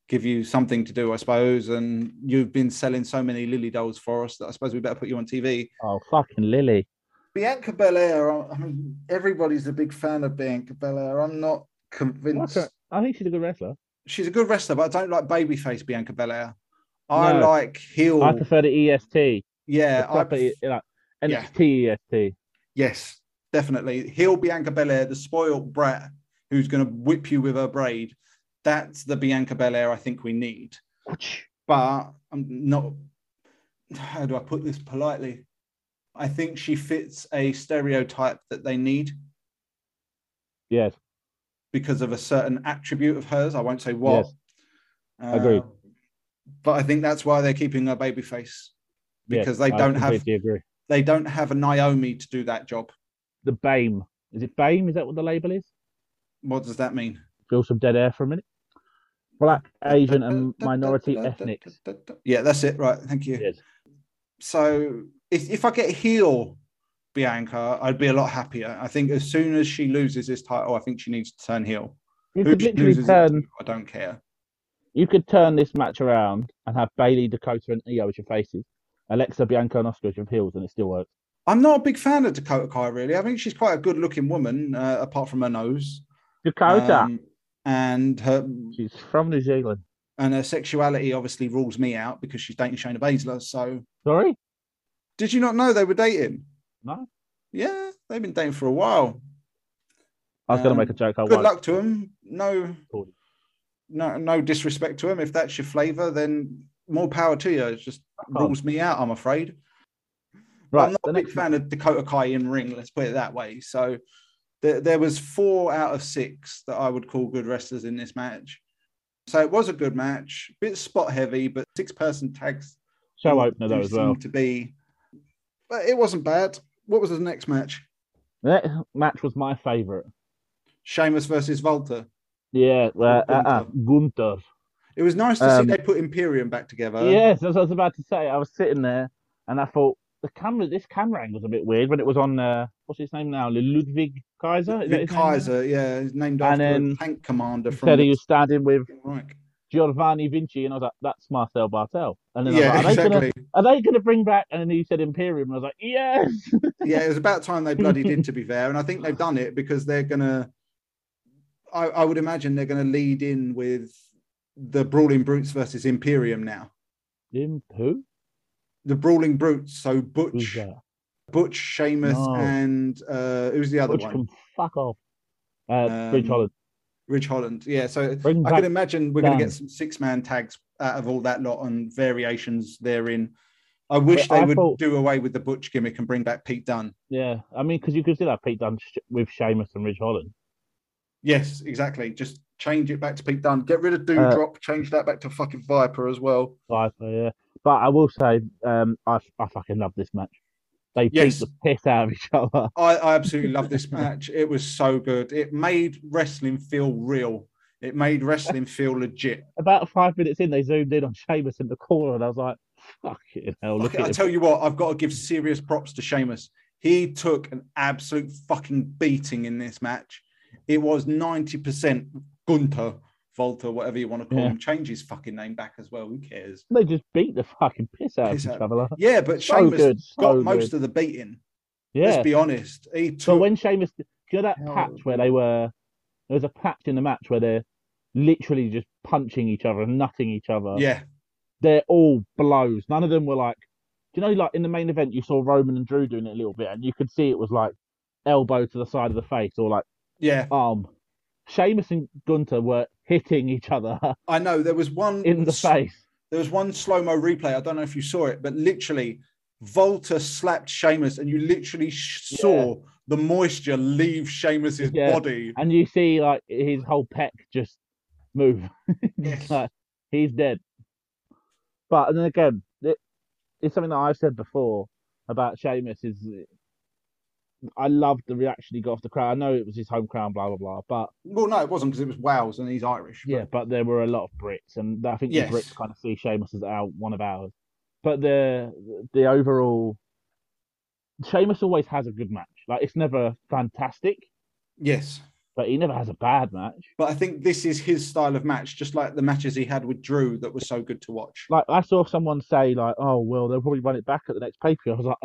give you something to do, I suppose. And you've been selling so many Lilly dolls for us that I suppose we better put you on TV. Oh fucking Lilly! Bianca Belair. I mean, everybody's a big fan of Bianca Belair. I'm not convinced. like I think she's a good wrestler. She's a good wrestler, but I don't like babyface Bianca Belair. I No. like heel. I prefer the EST. yeah, the I proper, E- like, yeah. EST. yes, definitely heel Bianca Belair, the spoiled brat who's going to whip you with her braid. That's the Bianca Belair I think we need. but I'm not. How do I put this politely? I think she fits a stereotype that they need Yes, because of a certain attribute of hers. I won't say what. Yes. Agreed. Uh, But I think that's why they're keeping her babyface because yes, they don't have agree. they don't have a Naomi to do that job. The BAME. Is it BAME? Is that what the label is? What does that mean? Feel some dead air for a minute. Black, Asian, and minority ethnics. Yeah, that's it. Right. Thank you. Yes. So if, if I get heel Bianca, I'd be a lot happier. I think as soon as she loses this title, I think she needs to turn heel. You Who could literally it turn. to, I don't care. You could turn this match around and have Bayley, Dakota, and Io as your faces. Alexa, Bianca, and Asuka as your heels, and it still works. I'm not a big fan of Dakota Kai, really. I think she's quite a good looking woman, uh, apart from her nose. Dakota. Um, and her She's from New Zealand. and her sexuality obviously rules me out because she's dating Shayna Baszler. So Sorry? Did you not know they were dating? No. Yeah, they've been dating for a while. I was going Um, to make a joke. I Good won't. luck to them. No, no, no disrespect to them. If that's your flavour, then more power to you. It just rules me out. I'm afraid. Right. I'm not the a big next fan of Dakota Kai in ring. Let's put it that way. So there, there was four out of six that I would call good wrestlers in this match. So it was a good match, bit spot heavy, but six person tags show opener though as well. to be. But it wasn't bad. What was the next match? The next match was my favourite. Sheamus versus Walter. Yeah, uh, uh, uh, Gunther. It was nice to Um, see they put Imperium back together. yes, what I was about to say. I was sitting there and I thought the camera, this camera angle was a bit weird when it was on. Uh, what's his name now? Ludwig Kaiser. Is that Vic his name? Kaiser, yeah, he's named And after then a tank commander from said he was standing with Reich. Giovanni Vinci, and I was like, "That's Marcel Barthel." And then Yeah, I was like, are, they gonna, are they going to bring back?" And then he said Imperium, and I was like, "Yes." yeah, it was about time they bloody did, to be fair. And I think they've done it because they're gonna. I, I would imagine they're going to lead in with the Brawling Brutes versus Imperium now. Im- who? The Brawling Brutes, so Butch? Butch, Sheamus, No. and uh, who's the other Butch one? can fuck off. Uh, Um, Holland. Ridge Holland. Yeah, so Bring I can imagine we're going to get some six man tags out of all that lot and variations therein. I wish But they I would thought- do away with the Butch gimmick and bring back Pete Dunne. Yeah, I mean, because you could still have Pete Dunne sh- with Sheamus and Ridge Holland. Yes, exactly. Just change it back to Pete Dunne. Get rid of Uh, Doudrop. change that back to fucking Viper as well. Viper, yeah. But I will say, um, I I fucking love this match. They Yes. beat the piss out of each other. I, I absolutely love this match. It was so good. It made wrestling feel real. It made wrestling feel legit. About five minutes in, they zoomed in on Sheamus in the corner, and I was like, "Fucking hell!" Look Okay, I tell you what, I've got to give serious props to Sheamus. He took an absolute fucking beating in this match. It was 90% Gunther Walter, whatever you want to call Yeah. him, change his fucking name back as well. Who cares? They just beat the fucking piss out Piss of other. Yeah, but So Sheamus good, so got good. most of the beating. yeah. Let's be honest. He So took. when Sheamus, do you know that Hell, patch where they were, there was a patch in the match where they're literally just punching each other and nutting each other. yeah, They're all blows. None of them were like, do you know, like in the main event, you saw Roman and Drew doing it a little bit, and you could see it was like elbow to the side of the face or like yeah. arm. Sheamus and Gunther were hitting each other I know there was one in the face. There was one slow mo replay. I don't know if you saw it, but literally, Walter slapped Sheamus, and you literally sh- saw the moisture leave Sheamus's Yeah. body. And you see like his whole pec just move. Yes. Like, he's dead. But and then again, it, it's something that I've said before about Sheamus is I loved the reaction he got off the crowd. I know it was his home crowd, blah blah blah. But Well, no, it wasn't because it was Wales and he's Irish. but- yeah, but there were a lot of Brits, and I think Yes. the Brits kind of see Sheamus as our one of ours. But the the overall, Sheamus always has a good match. Like it's never fantastic, Yes. but he never has a bad match. But I think this is his style of match, just like the matches he had with Drew that was so good to watch. Like I saw someone say, like, "Oh well, they'll probably run it back at the next pay per view." I was like,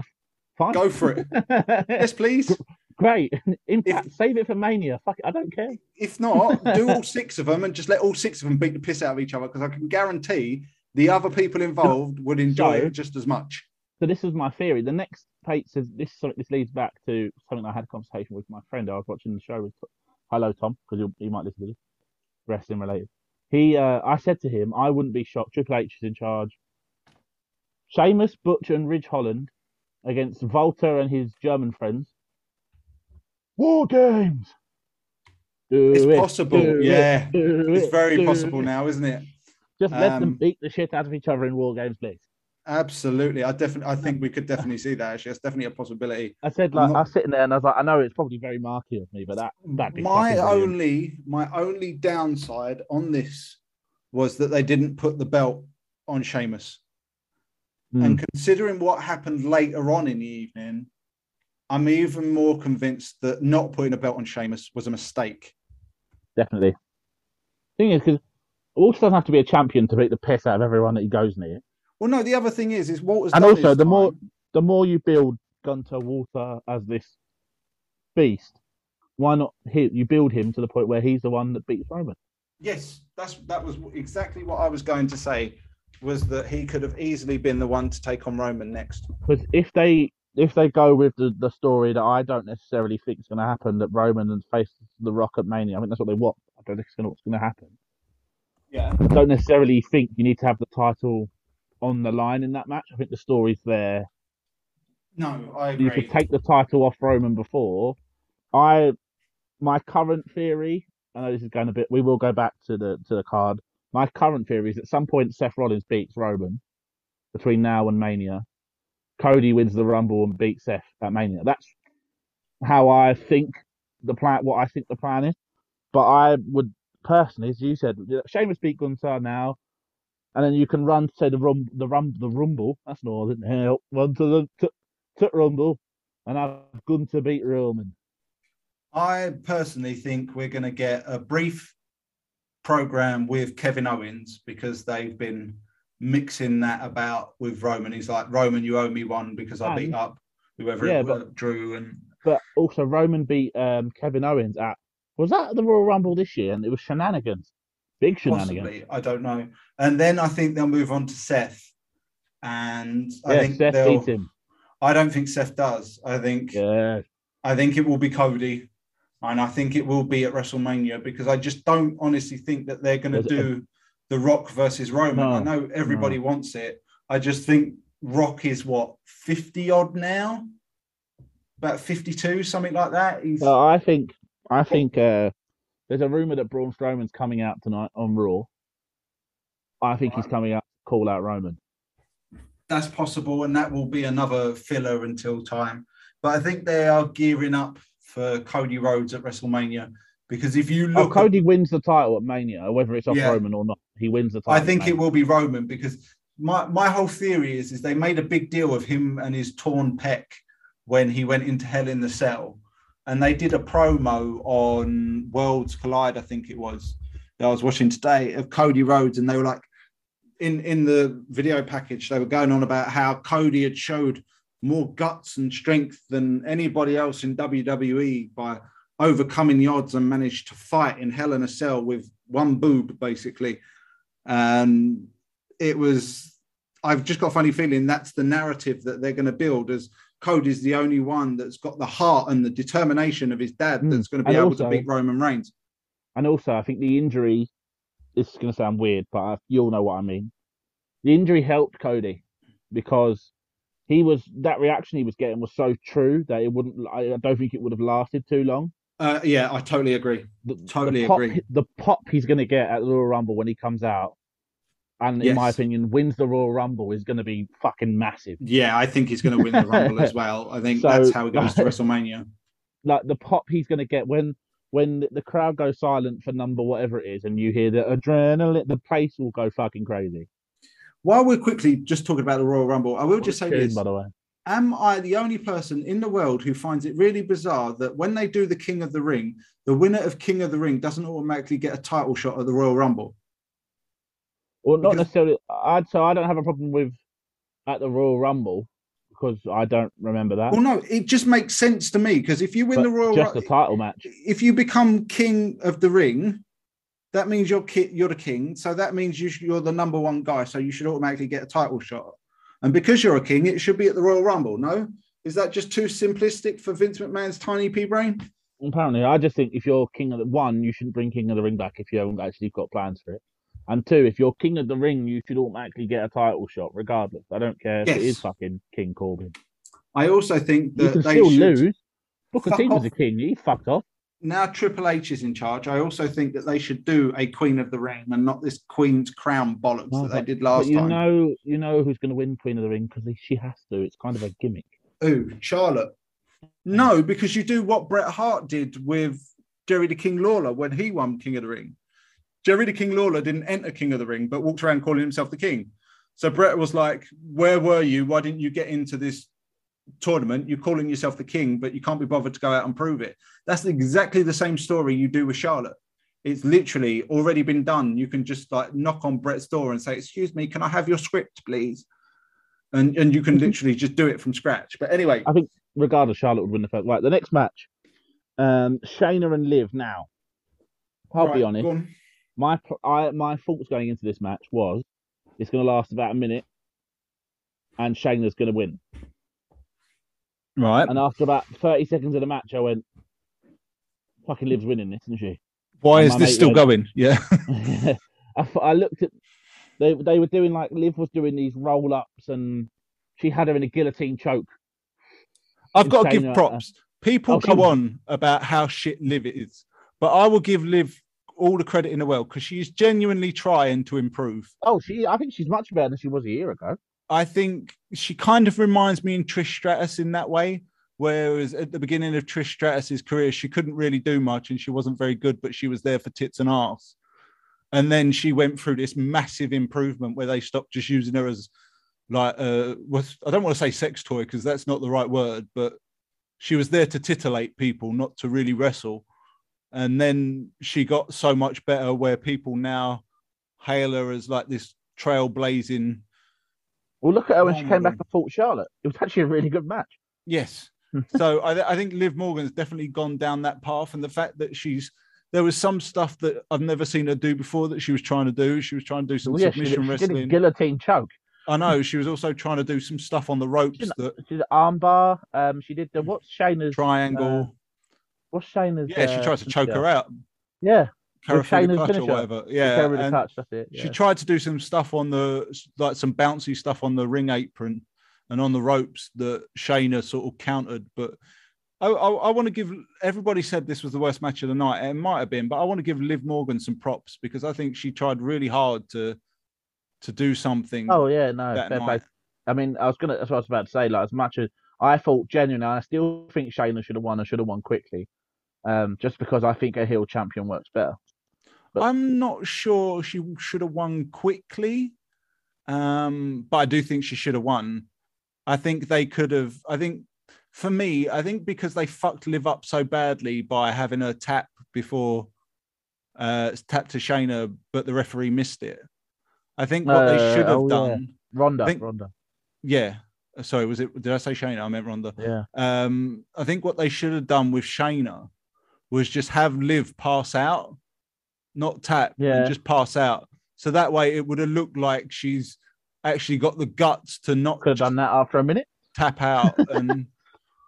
"Fine, Go for it. yes, please. Great, impact. Save it for Mania. Fuck it, I don't care. If not, do all six of them and just let all six of them beat the piss out of each other because I can guarantee the other people involved would enjoy So- it just as much. So this is my theory. The next page says this. is This leads back to something I had a conversation with my friend. I was watching the show with. Hello, Tom, because he might listen to this. Wrestling related. He, uh, I said to him, I wouldn't be shocked. Triple H is in charge. Sheamus, Butcher, and Ridge Holland against Walter and his German friends. War games. Do It's it, possible, do it, yeah. do It's it, very do possible it. now, isn't it? Just let them Um, beat the shit out of each other in war games, please. Absolutely. I definitely I think we could definitely see that actually. That's definitely a possibility. I said like not- I was sitting there and I was like, I know it's probably very marky of me, but that that'd My fucking brilliant. only my only downside on this was that they didn't put the belt on Sheamus. Hmm. And considering what happened later on in the evening, I'm even more convinced that not putting a belt on Sheamus was a mistake. definitely. Thing is, because Walter doesn't have to be a champion to beat the piss out of everyone that he goes near. Well, no, the other thing is, is Walter's And also, the more- The more you build Gunther Walter as this beast, why not he, you build him to the point where he's the one that beats Roman? Yes, that's that was exactly what I was going to say. Was that he could have easily been the one to take on Roman next? Because if they if they go with the, the story that I don't necessarily think is going to happen, that Roman and face the Rock at Mania, I think that's what they want. I don't think it's what's going to happen. Yeah. I don't necessarily think you need to have the title on the line in that match. I think the story's there. No, I You could take the title off Roman before. I, my current theory. I know this is going a bit. We will go back to the to the card. My current theory is at some point Seth Rollins beats Roman between now and Mania. Cody wins the Rumble and beats Seth at Mania. That's how I think the plan. What I think the plan is. But I would personally, as you said, Sheamus beat Gunther now, and then you can run to say the rum the rum the Rumble. That's Northern Hell. Run to the to, to Rumble, and have Gunther beat Roman. I personally think we're going to get a brief program with Kevin Owens because they've been mixing that about with Roman. He's like, Roman, you owe me one because I beat up whoever Yeah, it but- Drew and But also Roman beat um, Kevin Owens at was that the Royal Rumble this year, and it was shenanigans, big shenanigans. possibly. I don't know. And then I think they'll move on to Seth. And I yeah, think Seth they'll. I don't think Seth does. I think Yeah, I think it will be Cody, and I think it will be at WrestleMania because I just don't honestly think that they're going to do the Rock versus Roman. No, I know everybody wants it. I just think Rock is what fifty odd now, about fifty-two, something like that. He's but I think I think uh, there's a rumor that Braun Strowman's coming out tonight on Raw. I think he's coming out call out Roman. that's possible, and that will be another filler until time. But I think they are gearing up for Cody Rhodes at WrestleMania because if you Oh, look, at- Cody wins the title at Mania, whether it's off Yeah. Roman or not. He wins the title. I think it will be Roman because my, my whole theory is is they made a big deal of him and his torn pec when he went into Hell in the Cell, and they did a promo on Worlds Collide, I think it was, that I was watching today of Cody Rhodes, and they were like, in in the video package, they were going on about how Cody had showed more guts and strength than anybody else in WWE by overcoming the odds and managed to fight in Hell in a Cell with one boob, basically. And it was, I've just got a funny feeling that's the narrative that they're going to build as Cody's the only one that's got the heart and the determination of his dad Mm. that's going to be And able also- to beat Roman Reigns. And also, I think the injury. This is going to sound weird, but you'll know what I mean. The injury helped Cody because he was that reaction he was getting was so true that it wouldn't. I don't think it would have lasted too long. Uh, yeah, I totally agree. The, Totally the pop, agree. The pop he's going to get at the Royal Rumble when he comes out, and in my opinion, wins the Royal Rumble is going to be fucking massive. Yeah, I think he's going to win the Rumble as well. I think So- that's how it goes to WrestleMania. Like the pop he's going to get when when the crowd goes silent for number whatever it is, and you hear the adrenaline, the place will go fucking crazy. While we're quickly just talking about the Royal Rumble, I will just say this. by the way. Am I the only person in the world who finds it really bizarre that when they do the King of the Ring, the winner of King of the Ring doesn't automatically get a title shot at the Royal Rumble? Well, not Because- necessarily. I'd so I don't have a problem with at the Royal Rumble because I don't remember that. Well, no, it just makes sense to me because if you win But the Royal just a title match. if you become King of the Ring, that means you're ki- you're the king. So that means you sh- you're the number one guy. So you should automatically get a title shot. And because you're a king, it should be at the Royal Rumble. No, is that just too simplistic for Vince McMahon's tiny pea brain? Apparently, I just think if you're king of the one, you shouldn't bring King of the Ring back if you haven't actually got plans for it. And two, if you're king of the ring, you should automatically get a title shot, regardless. I don't care if it Yes. is fucking King Corbin. I also think You that can they still should. lose. Booker T was a king. He fucked off. Now Triple H is in charge, I also think that they should do a Queen of the Ring and not this Queen's Crown bollocks No, that they did last you time. know, you know who's going to win Queen of the Ring because she has to. It's kind of a gimmick. Ooh, Charlotte. No, because you do what Bret Hart did with Jerry the King Lawler when he won King of the Ring. Jerry the King Lawler didn't enter King of the Ring, but walked around calling himself the King. So Bret was like, Where were you? Why didn't you get into this tournament? You're calling yourself the King, but you can't be bothered to go out and prove it. That's exactly the same story you do with Charlotte. It's literally already been done. You can just like knock on Bret's door and say, Excuse me, can I have your script, please? And and you can literally just do it from scratch. But anyway, I think regardless, Charlotte would win the first. Right, the next match, um, Shayna and Liv. Now, I'll be honest. My I, my thoughts going into this match was it's going to last about a minute, and Shayna's going to win. Right. And after about thirty seconds of the match, I went, "Fucking Liv's winning this, isn't she?" Why And is this still went- going? Yeah. I, thought- I looked at they they were doing like Liv was doing these roll ups, and she had her in a guillotine choke. I've got to give uh, props. People oh, go was- on about how shit Liv is, but I will give Liv all the credit in the world because she's genuinely trying to improve. Oh, she I think she's much better than she was a year ago. I think she kind of reminds me in Trish Stratus in that way. Whereas at the beginning of Trish Stratus's career, she couldn't really do much and she wasn't very good, but she was there for tits and arse. And then she went through this massive improvement where they stopped just using her as like uh was I don't want to say sex toy because that's not the right word, but she was there to titillate people, not to really wrestle. And then she got so much better where people now hail her as like this trailblazing Well, look at her when she Oh, came back and fought Charlotte. It was actually a really good match. Yes. so I, th- I think Liv Morgan's definitely gone down that path, and the fact that she's there was some stuff that I've never seen her do before that she was trying to do. She was trying to do some Well, yeah, she, submission she did a wrestling. guillotine choke. I know she was also trying to do some stuff on the ropes She did, that she did armbar. Um, she did the what's Shayna's triangle. what's Shayna's? yeah, she uh, tries to choke yeah. her out, Yeah, carry With through Shayna's clutch or finisher. whatever. yeah, Yeah, and it. she tried to do some stuff on the like some bouncy stuff on the ring apron and on the ropes that Shayna sort of countered. But I, I, I want to give everybody said this was the worst match of the night. It might have been, but I want to give Liv Morgan some props because I think she tried really hard to to do something. Oh yeah, no, that fair play. night. I mean, I was gonna. That's what I was about to say. Like, as much as I thought genuinely, I still think Shayna should have won and should have won quickly. Um, just because I think a heel champion works better. But- I'm not sure she should have won quickly, um, but I do think she should have won. I think they could have. I think for me, I think because they fucked Liv up so badly by having her tap before uh, tap to Shayna, but the referee missed it. I think what they should have Uh, oh, yeah. done. Ronda, I think- Ronda. Yeah. Sorry, was it? Did I say Shayna? I meant Ronda. Yeah. Um, I think what they should have done with Shayna was just have Liv pass out, not tap, Yeah. and just pass out. So that way it would have looked like she's actually got the guts to not Could have done that after a minute. tap out and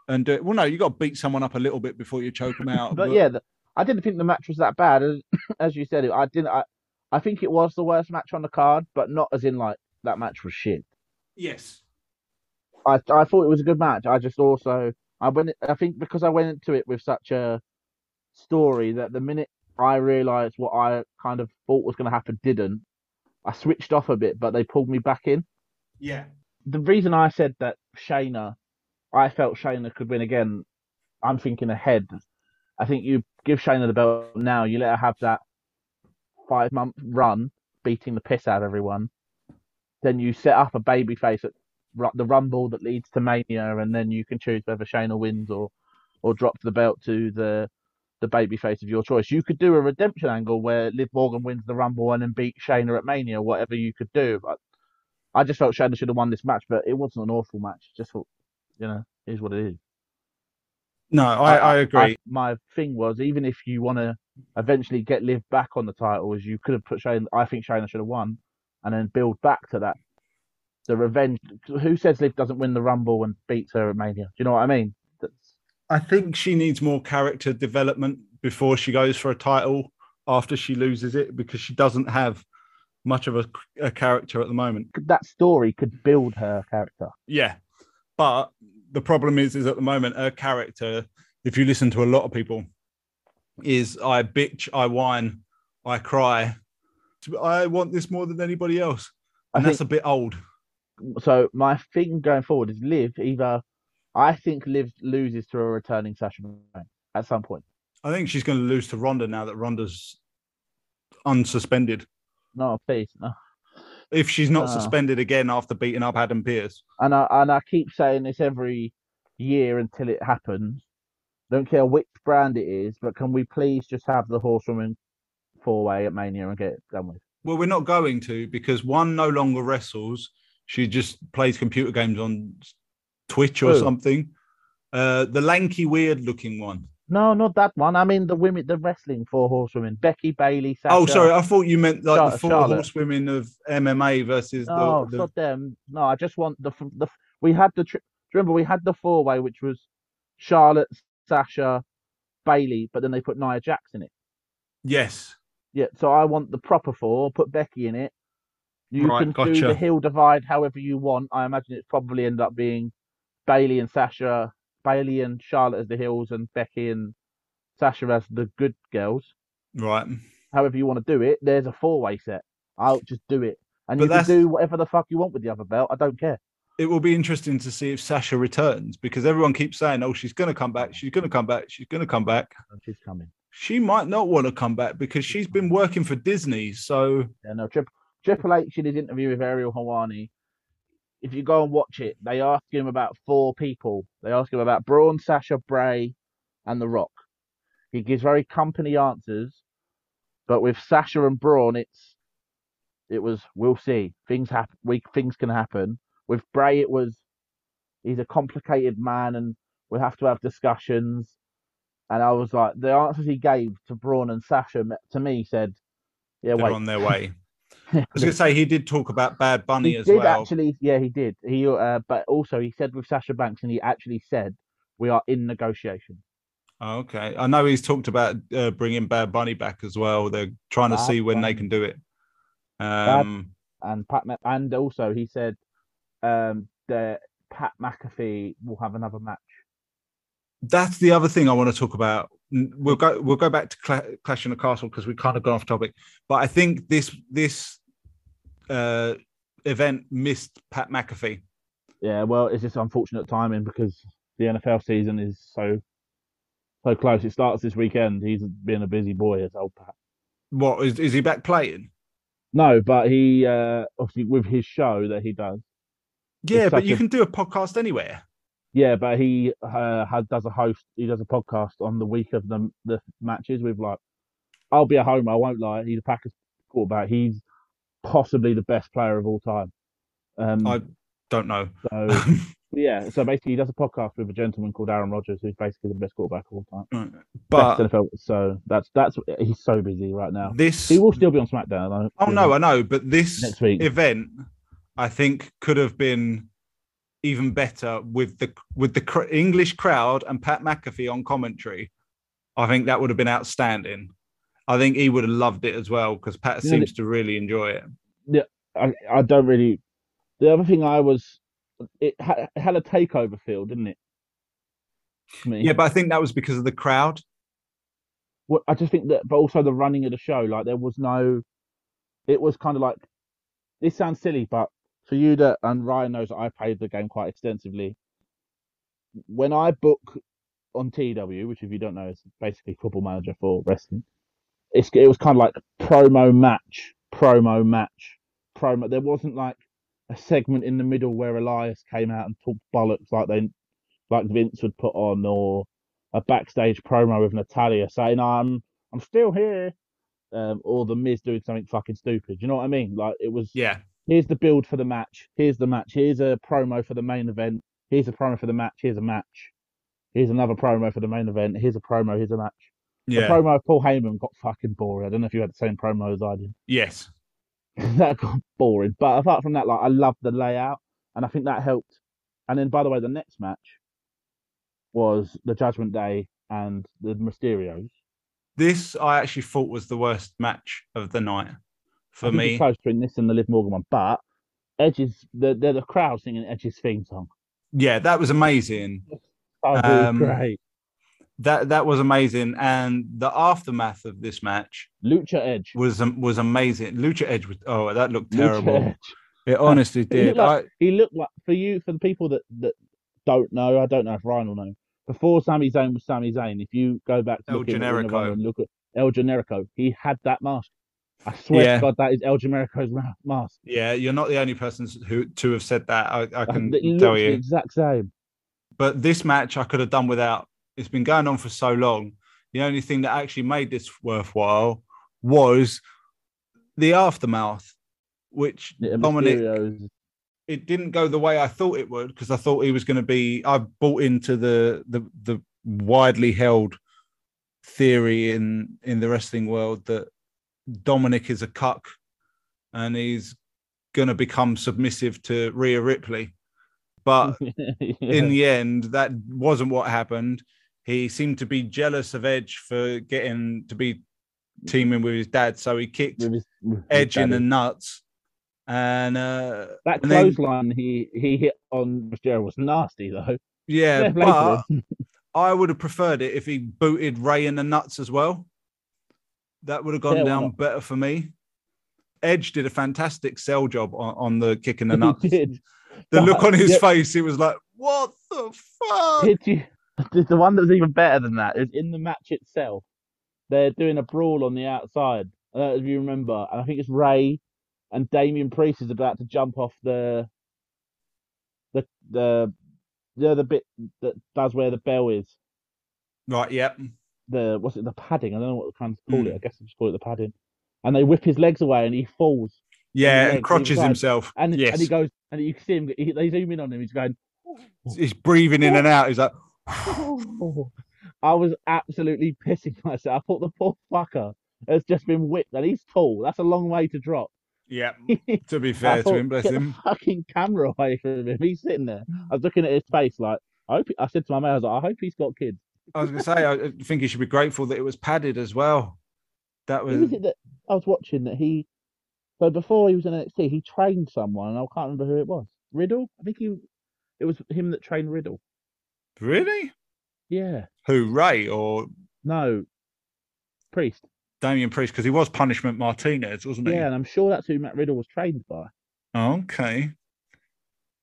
and do it. Well, no, you got to beat someone up a little bit before you choke them out. But yeah, the, I didn't think the match was that bad. As, as you said, I didn't. I, I think it was the worst match on the card, but not as in like that match was shit. yes, I I thought it was a good match. I just also I went. I think because I went into it with such a story that the minute I realised what I kind of thought was going to happen didn't, I switched off a bit. But they pulled me back in. yeah, The reason I said that Shayna, I felt Shayna could win again. I'm thinking ahead. I think you give Shayna the belt now. You let her have that five month run, beating the piss out of everyone. Then you set up a baby face at the Rumble that leads to Mania, and then you can choose whether Shayna wins or or drops the belt to the the baby face of your choice. You could do a redemption angle where Liv Morgan wins the Rumble and then beat Shayna at Mania, whatever you could do. But I just felt Shayna should have won this match, but it wasn't an awful match. Just thought, you know, is what it is. no, I, I agree. my thing was, even if you want to eventually get Liv back on the title, as you could have put Shayna, I think Shayna should have won, and then build back to that. The revenge. Who says Liv doesn't win the Rumble and beats her at Mania? Do you know what I mean? I think she needs more character development before she goes for a title after she loses it because she doesn't have much of a, a character at the moment. that story could build her character. Yeah, but the problem is, is at the moment her character. If you listen to a lot of people, is I bitch, I whine, I cry. I want this more than anybody else, and think that's a bit old. so. My thing going forward is Liv either. I think Liv loses to a returning Sasha Banks at some point. I think she's going to lose to Ronda now that Ronda's unsuspended. No, please, no. If she's not Ah. suspended again after beating up Adam Pearce, and I and I keep saying this every year until it happens. Don't care which brand it is, but can we please just have the horsewoman four way at Mania and get it done with? well, we're not going to because one no longer wrestles. She just plays computer games on Twitch or Who? something. Uh, the lanky, weird-looking one. No, not that one. I mean the women, the wrestling four horsewomen: Becky, Bayley, Sasha. Oh, sorry, I thought you meant like Char- the four Charlotte. horsewomen of MMA versus No, the, the not them. No, I just want the the. We had the. Tri- remember, we had the four way, which was Charlotte, Sasha, Bayley, but then they put Nia Jax in it. yes. Yeah, so I want the proper four. Put Becky in it. You Right, can do the heel divide however you want. I imagine it's probably end up being Bayley and Sasha, Bayley and Charlotte as the heels, and Becky and Sasha as the good girls. Right. However you want to do it, there's a four way set. I'll just do it, and But you can do whatever the fuck you want with the other belt. I don't care. It will be interesting to see if Sasha returns because everyone keeps saying, "Oh, she's going to come back. She's going to come back. She's going to come back." And she's coming. She might not want to come back because she's been working for Disney. So Yeah, no, Triple, Triple H in his interview with Ariel Helwani, if you go and watch it, they ask him about four people. They ask him about Braun, Sasha, Bray, and The Rock. He gives very company answers, but with Sasha and Braun, it's it was we'll see things happen. We things can happen. With Bray, it was he's a complicated man, and we have to have discussions. And I was like, the answers he gave to Braun and Sasha to me said, "Yeah, they're wait, on their way. I was going to say he did talk about Bad Bunny he as did well. actually yeah he did he uh, but also he said with Sasha Banks and he actually said we are in negotiation Oh, okay, I know he's talked about uh, bringing Bad Bunny back as well. They're trying to see when they can do it. Um, and Pat Ma- and also he said um that Pat McAfee will have another match that's the other thing I want to talk about. We'll go we'll go back to Cla- Clash in the Castle because we kind of gone off topic. But I think this this uh, event missed Pat McAfee. yeah well it's just unfortunate timing because the NFL season is so so close it starts this weekend he's been a busy boy as old Pat What is is he back playing? no but he uh obviously with his show that he does Yeah, but you a- can do a podcast anywhere. Yeah, but he uh, has, does a host. He does a podcast on the week of the the matches with like I'll be a homer. I won't lie. He's a Packers quarterback. He's possibly the best player of all time. Um, I don't know. so yeah, so basically, he does a podcast with a gentleman called Aaron Rodgers, who's basically the best quarterback of all time. but Best NFL. So that's that's he's so busy right now. this He will still be on SmackDown. though. Oh no, I know, but this Next week. event, I think, could have been even better with the with the cr- English crowd and Pat McAfee on commentary. I think that would have been outstanding. I think he would have loved it as well because Pat Yeah, seems to really enjoy it. Yeah, I, I don't really. The other thing I was, it had, it had a takeover feel, didn't it? Me. Yeah, but I think that was because of the crowd. Well, I just think that, but also the running of the show, like there was no, it was kind of like, this sounds silly, but for you that and Ryan knows that I played the game quite extensively. When I book on TW, which if you don't know is basically Football Manager for wrestling, it's it was kind of like promo match, promo match, promo. There wasn't like a segment in the middle where Elias came out and talked bollocks like they, like Vince would put on, or a backstage promo with Natalya saying I'm I'm still here, um, or the Miz doing something fucking stupid. You know what I mean? Like it was. Yeah, Here's the build for the match. Here's the match. Here's a promo for the main event. Here's a promo for the match. Here's a match. Here's another promo for the main event. Here's a promo. Here's a match. Yeah. The promo of Paul Heyman got fucking boring. I don't know if you had the same promo as I did. yes, that got boring. But apart from that, like I loved the layout, and I think that helped. And then, by the way, the next match was the Judgment Day and the Mysterios. this I actually thought was the worst match of the night for I think it's me. close between this and the Liv Morgan one, but Edge's the they're the crowd singing Edge's theme song. Yeah, that was amazing. Oh, Um, great! That that was amazing, and the aftermath of this match Lucha Edge. was was amazing. Lucha Edge was oh that looked terrible. It honestly He did. looked like- I, He looked like for you for the people that that don't know. I don't know if Ryan will know. Before Sami Zayn was Sami Zayn, if you go back to El look at Ring of Generico. And look at El Generico, he had that mask. I swear Yeah. to God, that is El Generico's mask. yeah, you're not the only person who to have said that. I, I can tell the you. exact same. But this match I could have done without. It's been going on for so long. The only thing that actually made this worthwhile was the aftermath, which The Dominic Mysterios. it didn't go the way I thought it would because I thought he was going to be. I bought into the the the widely held theory in in the wrestling world that Dominic is a cuck and he's going to become submissive to Rhea Ripley, but in the end, that wasn't what happened. He seemed to be jealous of Edge for getting to be teaming with his dad, so he kicked With his- with Edge in the nuts. And uh, that and then- clothesline he he hit on Mysterio was nasty though. yeah, Fair play to but. I would have preferred it if he booted Rey in the nuts as well. That would have gone Yeah, down better for me. Edge did a fantastic sell job on, on the kick in the He nuts. did. The look on his Yeah. face, he was like, "What the fuck?" Did you? The one was even better than that is in the match itself. They're doing a brawl on the outside. I don't know if you remember, and I think it's Rey and Damian Priest is about to jump off the the the the other bit that does where the bell is. Right, yep. The what's it? The padding. I don't know what to kind of call Hmm. it. I guess I just call it the padding. And they whip his legs away, and he falls. Yeah, and crotches himself. And yes, and he goes, and you can see him. He, they zoom in on him. He's going. he's breathing in and out. He's like, I was absolutely pissing myself. I thought the poor fucker has just been whipped, and he's tall. That's a long way to drop. "Yeah." To be fair to him, bless him. the fucking camera away from him. He's sitting there. I was looking at his face like, I hope. I said to my mate, I was like, I hope he's got kids. I was going to say, I think he should be grateful that it was padded as well. That was that I was watching that he? So before he was in NXT, he trained someone, and I can't remember who it was. Riddle. I think he. It was him that trained Riddle. really Yeah. who Rey or No. Priest. Damian Priest because he was Punishment Martinez, wasn't he? Yeah, and I'm sure that's who Matt Riddle was trained by. Okay.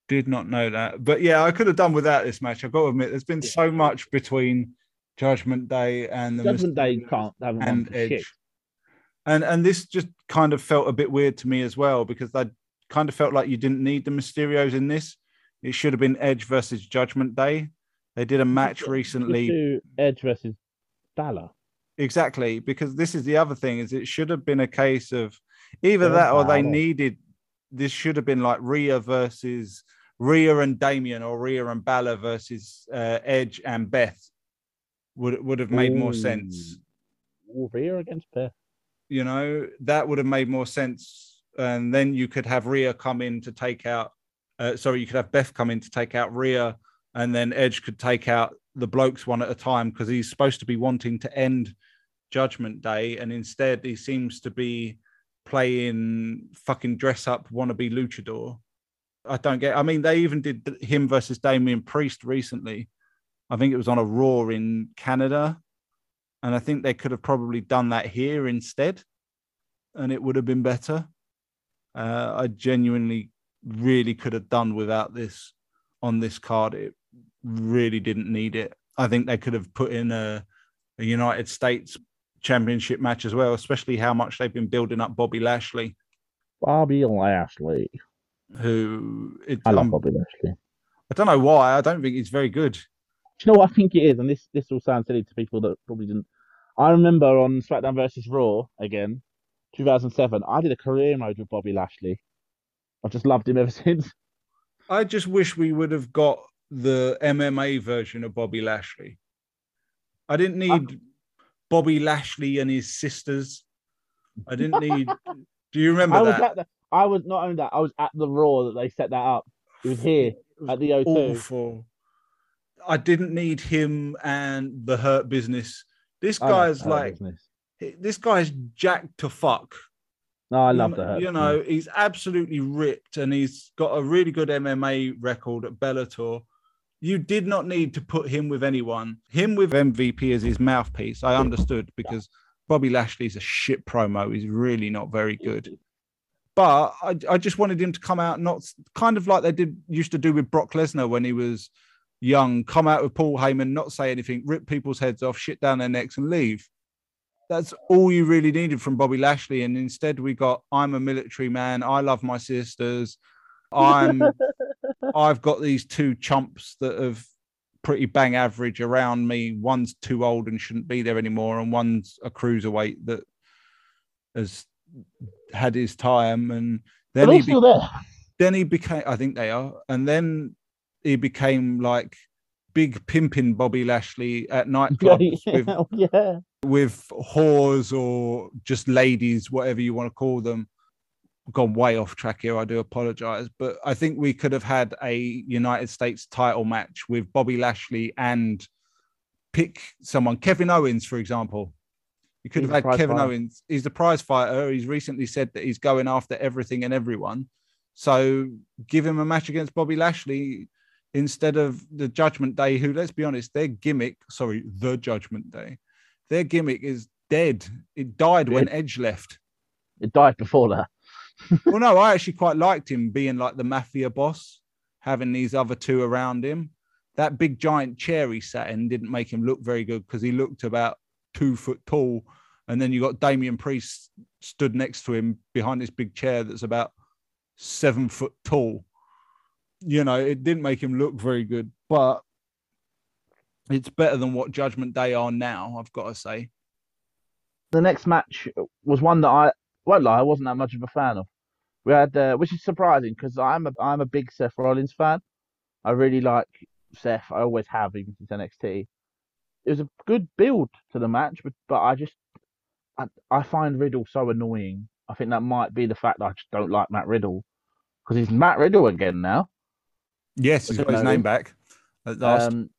Did not know that. But yeah, I could have done without this match. I've got to admit, there's been Yeah. so much between Judgment Day and the Judgment Day can't have and Edge. shit. And and this just kind of felt a bit weird to me as well because I kind of felt like you didn't need the Mysterios in this. It should have been Edge versus Judgment Day. They did a match recently. Edge versus Balor. exactly because this is the other thing is it should have been a case of either that or they needed this should have been like Rhea versus Rhea and Damian or Rhea and Balor versus uh, Edge and Beth would would have made more sense. Ooh, Rhea against Beth. You know that would have made more sense, and then you could have Rhea come in to take out. Uh, sorry, you could have Beth come in to take out Rhea, and then Edge could take out the blokes one at a time because he's supposed to be wanting to end Judgment Day, and instead he seems to be playing fucking dress up wannabe luchador. I don't get. I mean, they even did him versus Damian Priest recently. I think it was on a Raw in Canada, and I think they could have probably done that here instead, and it would have been better. Uh, I genuinely, really could have done without this on this card. It really didn't need it. I think they could have put in a, a United States Championship match as well, especially how much they've been building up Bobby Lashley, Bobby Lashley. Who it, I love um, Bobby Lashley. I don't know why. I don't think he's very good. Do you know what I think it is? And this this will sound silly to people that probably didn't. I remember on SmackDown versus Raw again, 2007. I did a career mode with Bobby Lashley. I've just loved him ever since. I just wish we would have got the MMA version of Bobby Lashley. I didn't need Bobby Lashley and his sisters. I didn't need. Do you remember I that? at the. I was not only that. I was at the Raw that they set that up. It was here at the O2. Awful. I didn't need him and the Hurt Business. This guy's like, Business. this guy's jacked to fuck. No, I love Hurt. You know, he's absolutely ripped and he's got a really good MMA record at Bellator. You did not need to put him with anyone. Him with MVP as his mouthpiece, I understood because Bobby Lashley's a shit promo. He's really not very good. But I, I just wanted him to come out, not kind of like they did used to do with Brock Lesnar when he was young, come out with Paul Heyman, not say anything, rip people's heads off, shit down their necks, and leave. That's all you really needed from Bobby Lashley. And instead, we got I'm a military man. I love my sisters. I'm I've got these two chumps that have pretty bang average around me. One's too old and shouldn't be there anymore, and one's a cruiserweight that has had his time. And then he be- still there. then he became i think they are and then he became like big pimping bobby lashley at nightclubs with, yeah. with whores or just ladies whatever you want to call them gone way off track here i do apologize but i think we could have had a united states title match with bobby lashley and pick someone kevin owens for example you could He's have had kevin fighter. owens he's the prize fighter he's recently said that he's going after everything and everyone so give him a match against Bobby Lashley instead of the Judgment Day, who, let's be honest, their gimmick, sorry, the Judgment Day, their gimmick is dead. It died when Edge left. It died before that. well, no, I actually quite liked him being like the mafia boss, having these other two around him. That big giant chair he sat in didn't make him look very good because he looked about two foot tall. And then you got Damian Priest stood next to him behind this big chair that's about seven foot tall. You know, it didn't make him look very good, but it's better than what Judgment Day are now, I've got to say. The next match was one that I won't lie, I wasn't that much of a fan of. We had, uh, which is surprising because I'm a I'm a big Seth Rollins fan. I really like Seth. I always have, even since NXT. It was a good build to the match, but but I just I, I find Riddle so annoying. I think that might be the fact that I just don't like Matt Riddle because he's Matt Riddle again now. Yes, he's got his name back. At last. Um,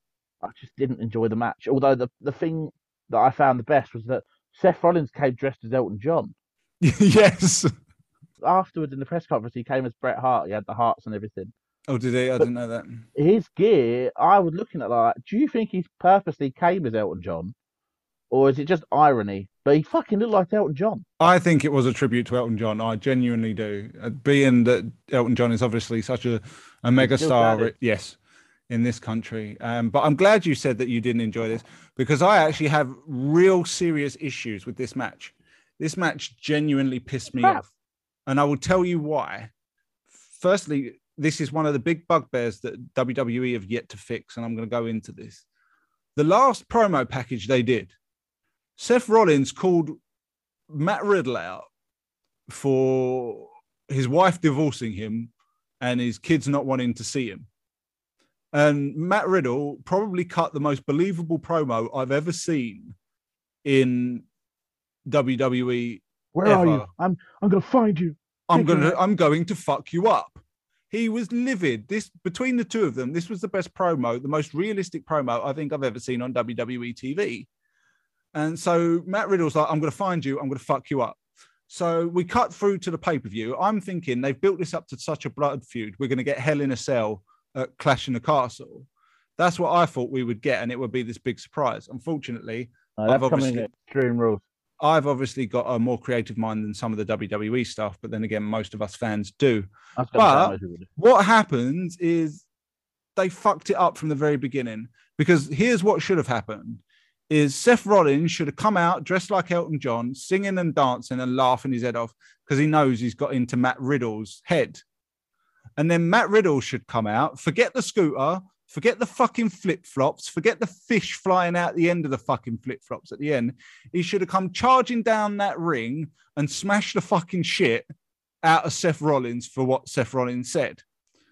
I just didn't enjoy the match. Although the the thing that I found the best was that Seth Rollins came dressed as Elton John. yes. Afterwards, in the press conference, he came as Bret Hart. He had the hearts and everything. Oh, did he? I didn't know that. His gear, I was looking at like, do you think he's purposely came as Elton John, or is it just irony? But he fucking looked like Elton John. I think it was a tribute to Elton John. I genuinely do. Uh, Being that Elton John is obviously such a, a mega star, yes, in this country. Um, but I'm glad you said that you didn't enjoy this because I actually have real serious issues with this match. This match genuinely pissed me Crap. off. And I will tell you why. Firstly, this is one of the big bugbears that WWE have yet to fix. And I'm going to go into this. The last promo package they did Seth Rollins called Matt Riddle out for his wife divorcing him and his kids not wanting to see him. And Matt Riddle probably cut the most believable promo I've ever seen in WWE. Where are you? I'm I'm gonna find you. I'm Take gonna. I'm going to fuck you up. He was livid. This between the two of them, this was the best promo, the most realistic promo I think I've ever seen on WWE TV. And so Matt Riddle's like, I'm gonna find you, I'm gonna fuck you up. So we cut through to the pay-per-view. I'm thinking they've built this up to such a blood feud. We're gonna get Hell in a Cell at Clash in the Castle. That's what I thought we would get, and it would be this big surprise. Unfortunately, No, that's I've coming obviously- Extreme Rules. I've obviously got a more creative mind than some of the WWE stuff, but then again, most of us fans do. I was gonna say But- most people do. What happens is they fucked it up from the very beginning because here's what should have happened is Seth Rollins should have come out dressed like Elton John, singing and dancing and laughing his head off because he knows he's got into Matt Riddle's head. And then Matt Riddle should come out, forget the scooter, forget the fucking flip flops, forget the fish flying out the end of the fucking flip flops at the end. He should have come charging down that ring and smashed the fucking shit out of Seth Rollins for what Seth Rollins said.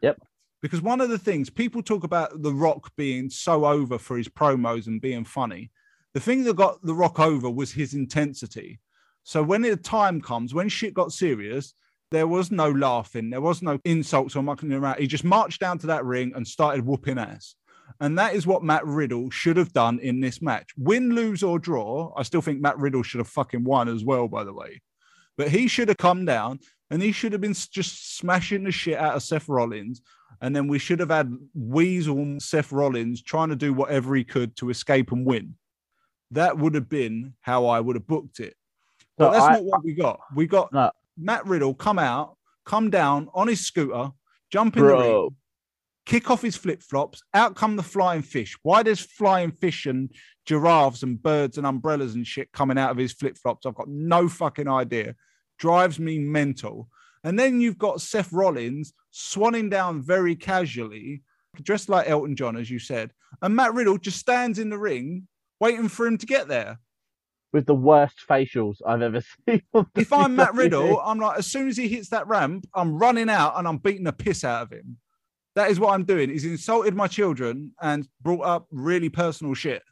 Yep. Because one of the things people talk about The Rock being so over for his promos and being funny. The thing that got The Rock over was his intensity. So when the time comes, when shit got serious, there was no laughing, there was no insults or mucking around. He just marched down to that ring and started whooping ass. And that is what Matt Riddle should have done in this match. Win, lose, or draw. I still think Matt Riddle should have fucking won as well, by the way. But he should have come down and he should have been just smashing the shit out of Seth Rollins. And then we should have had Weasel Seth Rollins trying to do whatever he could to escape and win. That would have been how I would have booked it. But So that's I- not what we got. We got No. Matt Riddle come out, come down on his scooter, jump in the ring, kick off his flip flops. Out come the flying fish. Why does flying fish and giraffes and birds and umbrellas and shit coming out of his flip flops? I've got no fucking idea. Drives me mental. And then you've got Seth Rollins swanning down very casually, dressed like Elton John, as you said. And Matt Riddle just stands in the ring waiting for him to get there. With the worst facials I've ever seen. If I'm Matt Riddle, I'm like, as soon as he hits that ramp, I'm running out and I'm beating the piss out of him. That is what I'm doing. He's insulted my children and brought up really personal shit.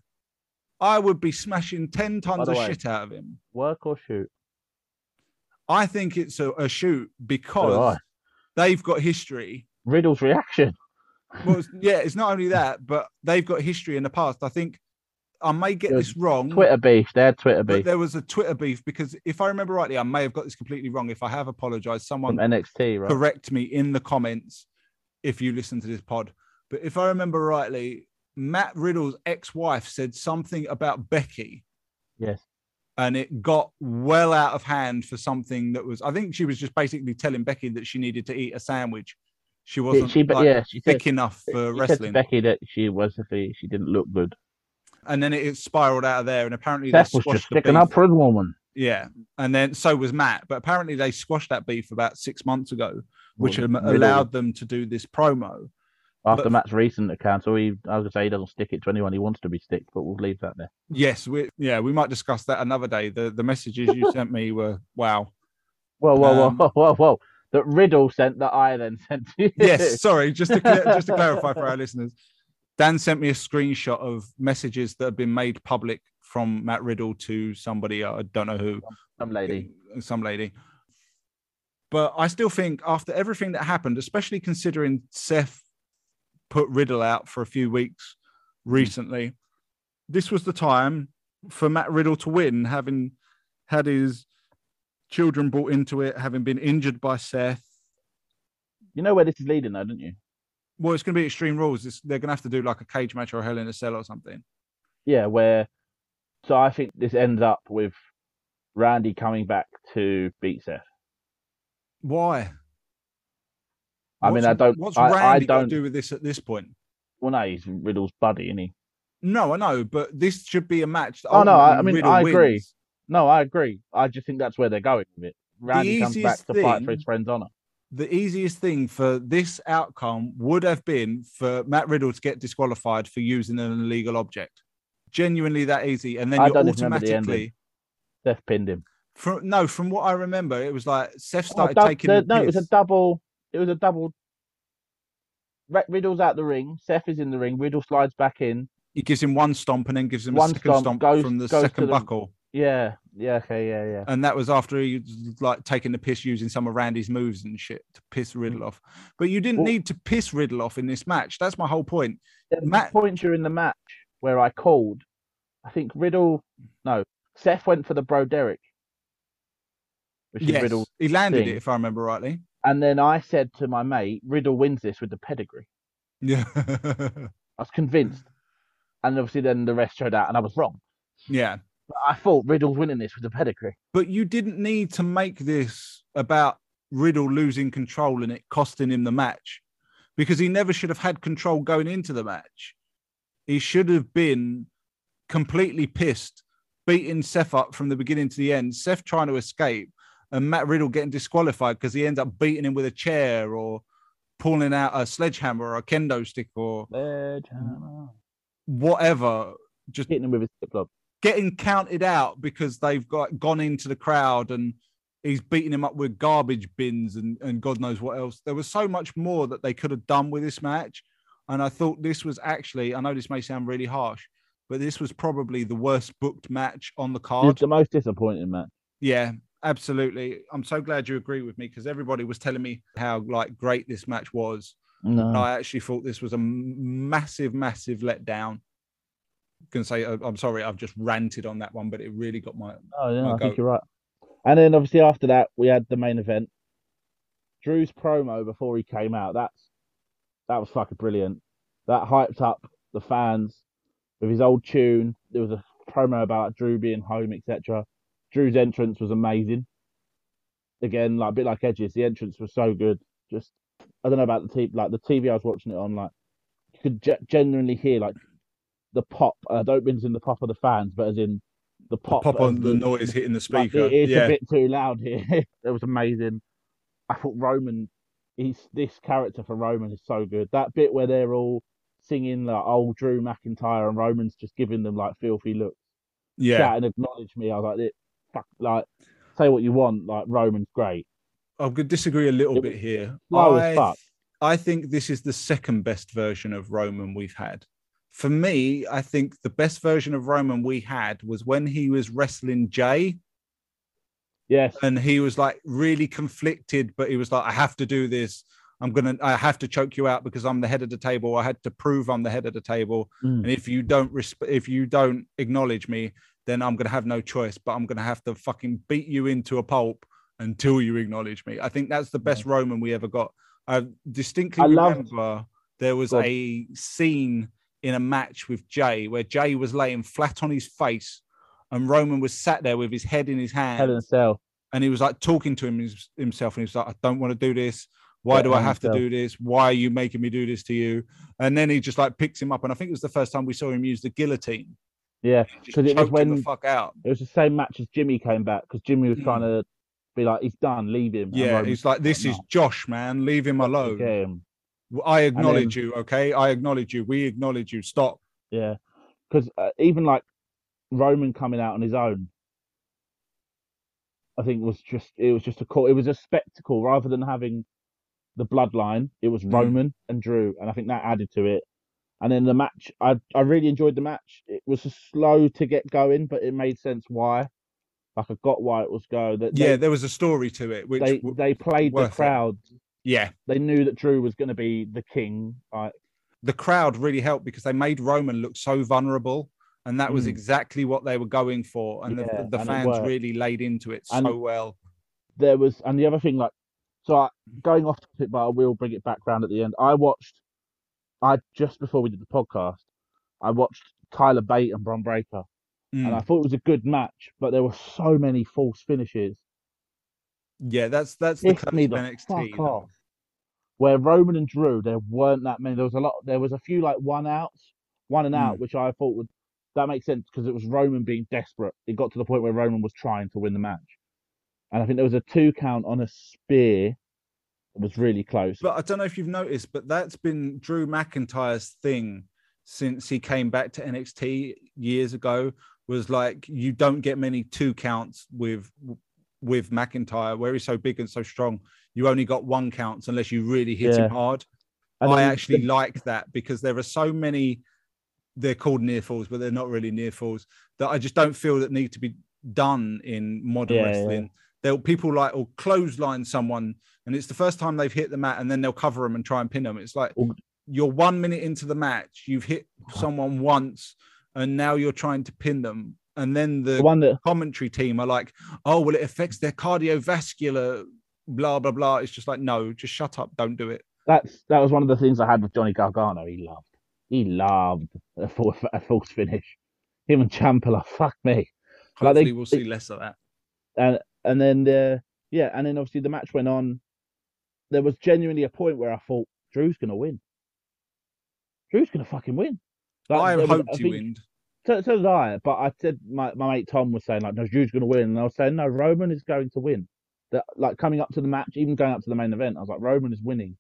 I would be smashing 10 tons of way- shit out of him. work or shoot? I think it's a, a shoot because they've got history. Riddle's reaction. Well, yeah, it's not only that, but they've got history in the past. I think I may get this wrong. Twitter beef. They had Twitter beef there was a Twitter beef because if I remember rightly, I may have got this completely wrong. If I have apologized, someone from NXT, right? correct me in the comments if you listen to this pod. But if I remember rightly, Matt Riddle's ex-wife said something about Becky, Yes. and it got well out of hand for something that was. I think she was just basically telling Becky that she needed to eat a sandwich. She wasn't she, but like, yeah, she said, thick enough for she said wrestling, Becky that she was if she didn't look good. And then it spiraled out of there. And apparently, they Seth was just sticking up for his woman. Yeah, and then so was Matt. But apparently, they squashed that beef about six months ago, which Well, allowed them to do this promo. after but- Matt's recent account. So he, I was gonna say he doesn't stick it to anyone he wants to be sticked, but we'll leave that there. Yes, we yeah, we might discuss that another day. The the messages you sent me were wow. Whoa, whoa, Um, whoa, whoa, whoa! That Riddle sent that I then sent to you. Yes, sorry, just to just to clarify for our listeners, Dan sent me a screenshot of messages that have been made public from Matt Riddle to somebody I don't know who, some lady. some lady. But I still think after everything that happened, especially considering Seth put Riddle out for a few weeks recently, this was the time for Matt Riddle to win, having had his children brought into it, having been injured by Seth. You know where this is leading, though, don't you? Well, it's going to be Extreme Rules. It's, they're going to have to do like a cage match or a Hell in a Cell or something. Yeah, where. So I think this ends up with Randy coming back to beat Seth. Why? I mean, I don't. What's I, I Randy to don't. do with this at this point? Well, no, he's Riddle's buddy, isn't he? No, I know, but this should be a match. That Oh, no, I- I mean, Riddle I agree. wins. No, I agree. I just think that's where they're going with it. Randy comes back to fight for his friend's honor. The easiest thing for this outcome would have been for Matt Riddle to get disqualified for using an illegal object. genuinely that easy, and then I you're even remember the automatically Seth pinned him. from no, from what I remember, it was like Seth Oh, started dub- taking the- the no, it was a double. It was a double. Riddle's out the ring. Seth is in the ring. Riddle slides back in. He gives him one stomp and then gives him One a second stomp, stomp, goes- from the second buckle. Yeah, yeah, okay, yeah, yeah. And that was after he was like taking the piss using some of Randy's moves and shit to piss Riddle off. But you didn't Mm. Well- need to piss Riddle off in this match. That's my whole point. There Matt- point during the match where I called. I think Riddle. No, Seth went for the Bro Derek, which Yes, Riddle. he landed thing. it if I remember rightly. And then I said to my mate, Riddle wins this with the pedigree. Yeah, I was convinced. And obviously, then the rest showed out, and I was wrong. yeah. I thought Riddle's winning this with the pedigree. But you didn't need to make this about Riddle losing control and it costing him the match because he never should have had control going into the match. He should have been completely pissed, beating Seth up from the beginning to the end, Seth trying to escape, and Matt Riddle getting disqualified because he ends up beating him with a chair or pulling out a sledgehammer or a kendo stick or Sledgehammer. whatever. Just Hitting him with his flip flop. Getting counted out because they've got gone into the crowd and he's beating him up with garbage bins and, and God knows what else. There was so much more that they could have done with this match. And I thought this was actually, I know this may sound really harsh, but this was probably the worst booked match on the It's card. the most disappointing match. Yeah, absolutely. I'm so glad you agree with me because everybody was telling me how like great this match was. No. And I actually thought this was a massive, massive letdown. Can say uh, I'm sorry, I've just ranted on that one, but it really got my Oh yeah, I'll I think you're right. And then obviously after that we had the main event. Drew's promo before he came out. That's that was fucking brilliant. That hyped up the fans with his old tune. There was a promo about Drew being home, etc. Drew's entrance was amazing. Again, like a bit like Edge's, the entrance was so good. Just I don't know about the TV, like the TV I was watching it on, like you could ge- genuinely hear like the pop. I don't mean as in the pop of the fans, but as in the pop, pop on the noise hitting the like, speaker. it- it's yeah, a bit too loud here. it was amazing. I thought Roman, he's this character for Roman is so good. That bit where they're all singing like old Drew McIntyre and Roman's just giving them like filthy looks, yeah. shout and acknowledge me. I was like, "This- fuck, like say what you want. Like Roman's great. I could disagree a little It bit here. I, fuck. I think this is the second best version of Roman we've had. For me, I think the best version of Roman we had was when he was wrestling Jey Yes, and he was like really conflicted, but he was like, I have to do this. I'm gonna I have to choke you out because I'm the head of the table. I had to prove I'm the head of the table. Mm. And if you don't resp- if you don't acknowledge me, then I'm gonna have no choice, but I'm gonna have to fucking beat you into a pulp until you acknowledge me. I think that's the best Roman we ever got. I distinctly I remember there was Go on. a scene in a match with Jey where Jey was laying flat on his face and Roman was sat there with his head in his hand Hell in Cell. and he was like talking to him himself and he was like i don't want to do this. Why Yeah, do i have to do this? Why are you making me do this to you? And then he just like picks him up and i think it was the first time we saw him use the guillotine. Yeah, because it was him the when- fuck out. it was the same match as Jimmy came back because Jimmy was trying to be like, he's done, leave him. Hmm. yeah he's like this "No, is josh man leave him alone i acknowledge you okay i acknowledge you we acknowledge you stop Yeah, because uh, even like Roman coming out on his own, I think was just it was just a cool. It was a spectacle rather than having the bloodline. It was Mm. Roman and Drew, and I think that added to it. And then the match, I I really enjoyed the match. It was slow to get going, but it made sense why. Like I got why it was go. That yeah they, there was a story to it which they w- they played the crowd. it. Yeah They knew that Drew was going to be the king. Like the crowd really helped because they made roman look so vulnerable and that was Mm. exactly what they were going for and Yeah, the, the and fans really laid into it And- so well there was, and the other thing, like, so I, going off topic, but I will bring it back round at the end. I watched, I just before we did the podcast, I watched Tyler Bate and Bron Breakker, Mm. and I thought it was a good match, but there were so many false finishes. Yeah, that's that's the me of NXT. off. Where Roman and Drew, there weren't that many. There was a lot. There was a few like one outs, one and out, Mm. which I thought would that makes sense because it was Roman being desperate. It got to the point where Roman was trying to win the match, and I think there was a two count on a spear. It was really close. But I don't know if you've noticed, but that's been Drew McIntyre's thing since he came back to NXT years ago was like you don't get many two counts with with McIntyre where he's so big and so strong. You only got one counts unless you really hit Yeah. him hard. And I actually like that because there are so many. They're called near falls, but they're not really near falls that I just don't feel that need to be done in modern Yeah, yeah. wrestling. They'll people like or clothesline someone, and it's the first time they've hit the mat, and then they'll cover them and try and pin them. It's like you're one minute into the match, you've hit someone once, and now you're trying to pin them, and then the the one that commentary team are like, "Oh, well, it affects their cardiovascular." Blah blah blah. It's just like, no, just shut up, don't do it. that's that was one of the things I had with Johnny Gargano. He loved, he loved a, full, a false finish. Him and Ciampa, fuck me. Like, Hopefully, they- we'll see less of that. and and then uh, yeah, and then obviously the match went on. There was genuinely a point where I thought Drew's gonna win. Drew's gonna fucking win. Like, I was- hoped I he think-. So, so did I. But I said my, my mate Tom was saying like, no, Drew's gonna win, and I was saying no, Roman is going to win. That like coming up to the match, even going up to the main event, I was like, Roman is winning.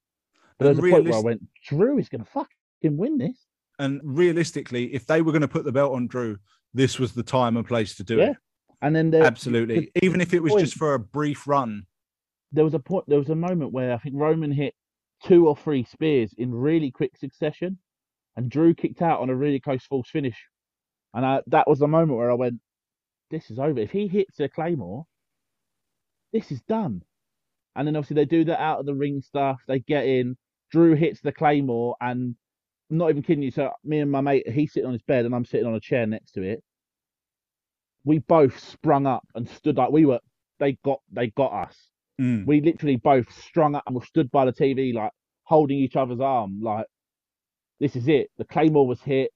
But there's a point where I went, Drew is gonna fucking win this. And realistically, if they were going to put the belt on Drew, this was the time and place to do Yeah. it. And then there, Absolutely. Even if it was point- just for a brief run. there was a point there was a moment where I think Roman hit two or three spears in really quick succession and Drew kicked out on a really close false finish. And I, that was the moment where I went, This is over. If he hits a claymore, this is done. And then obviously they do that out of the ring stuff, they get in, Drew hits the claymore and I'm not even kidding you. So me and my mate, he's sitting on his bed and I'm sitting on a chair next to it. We both sprung up and stood like we were they got they got us Mm. we literally both strung up and we stood by the TV, like holding each other's arm, like this is it. The claymore was hit,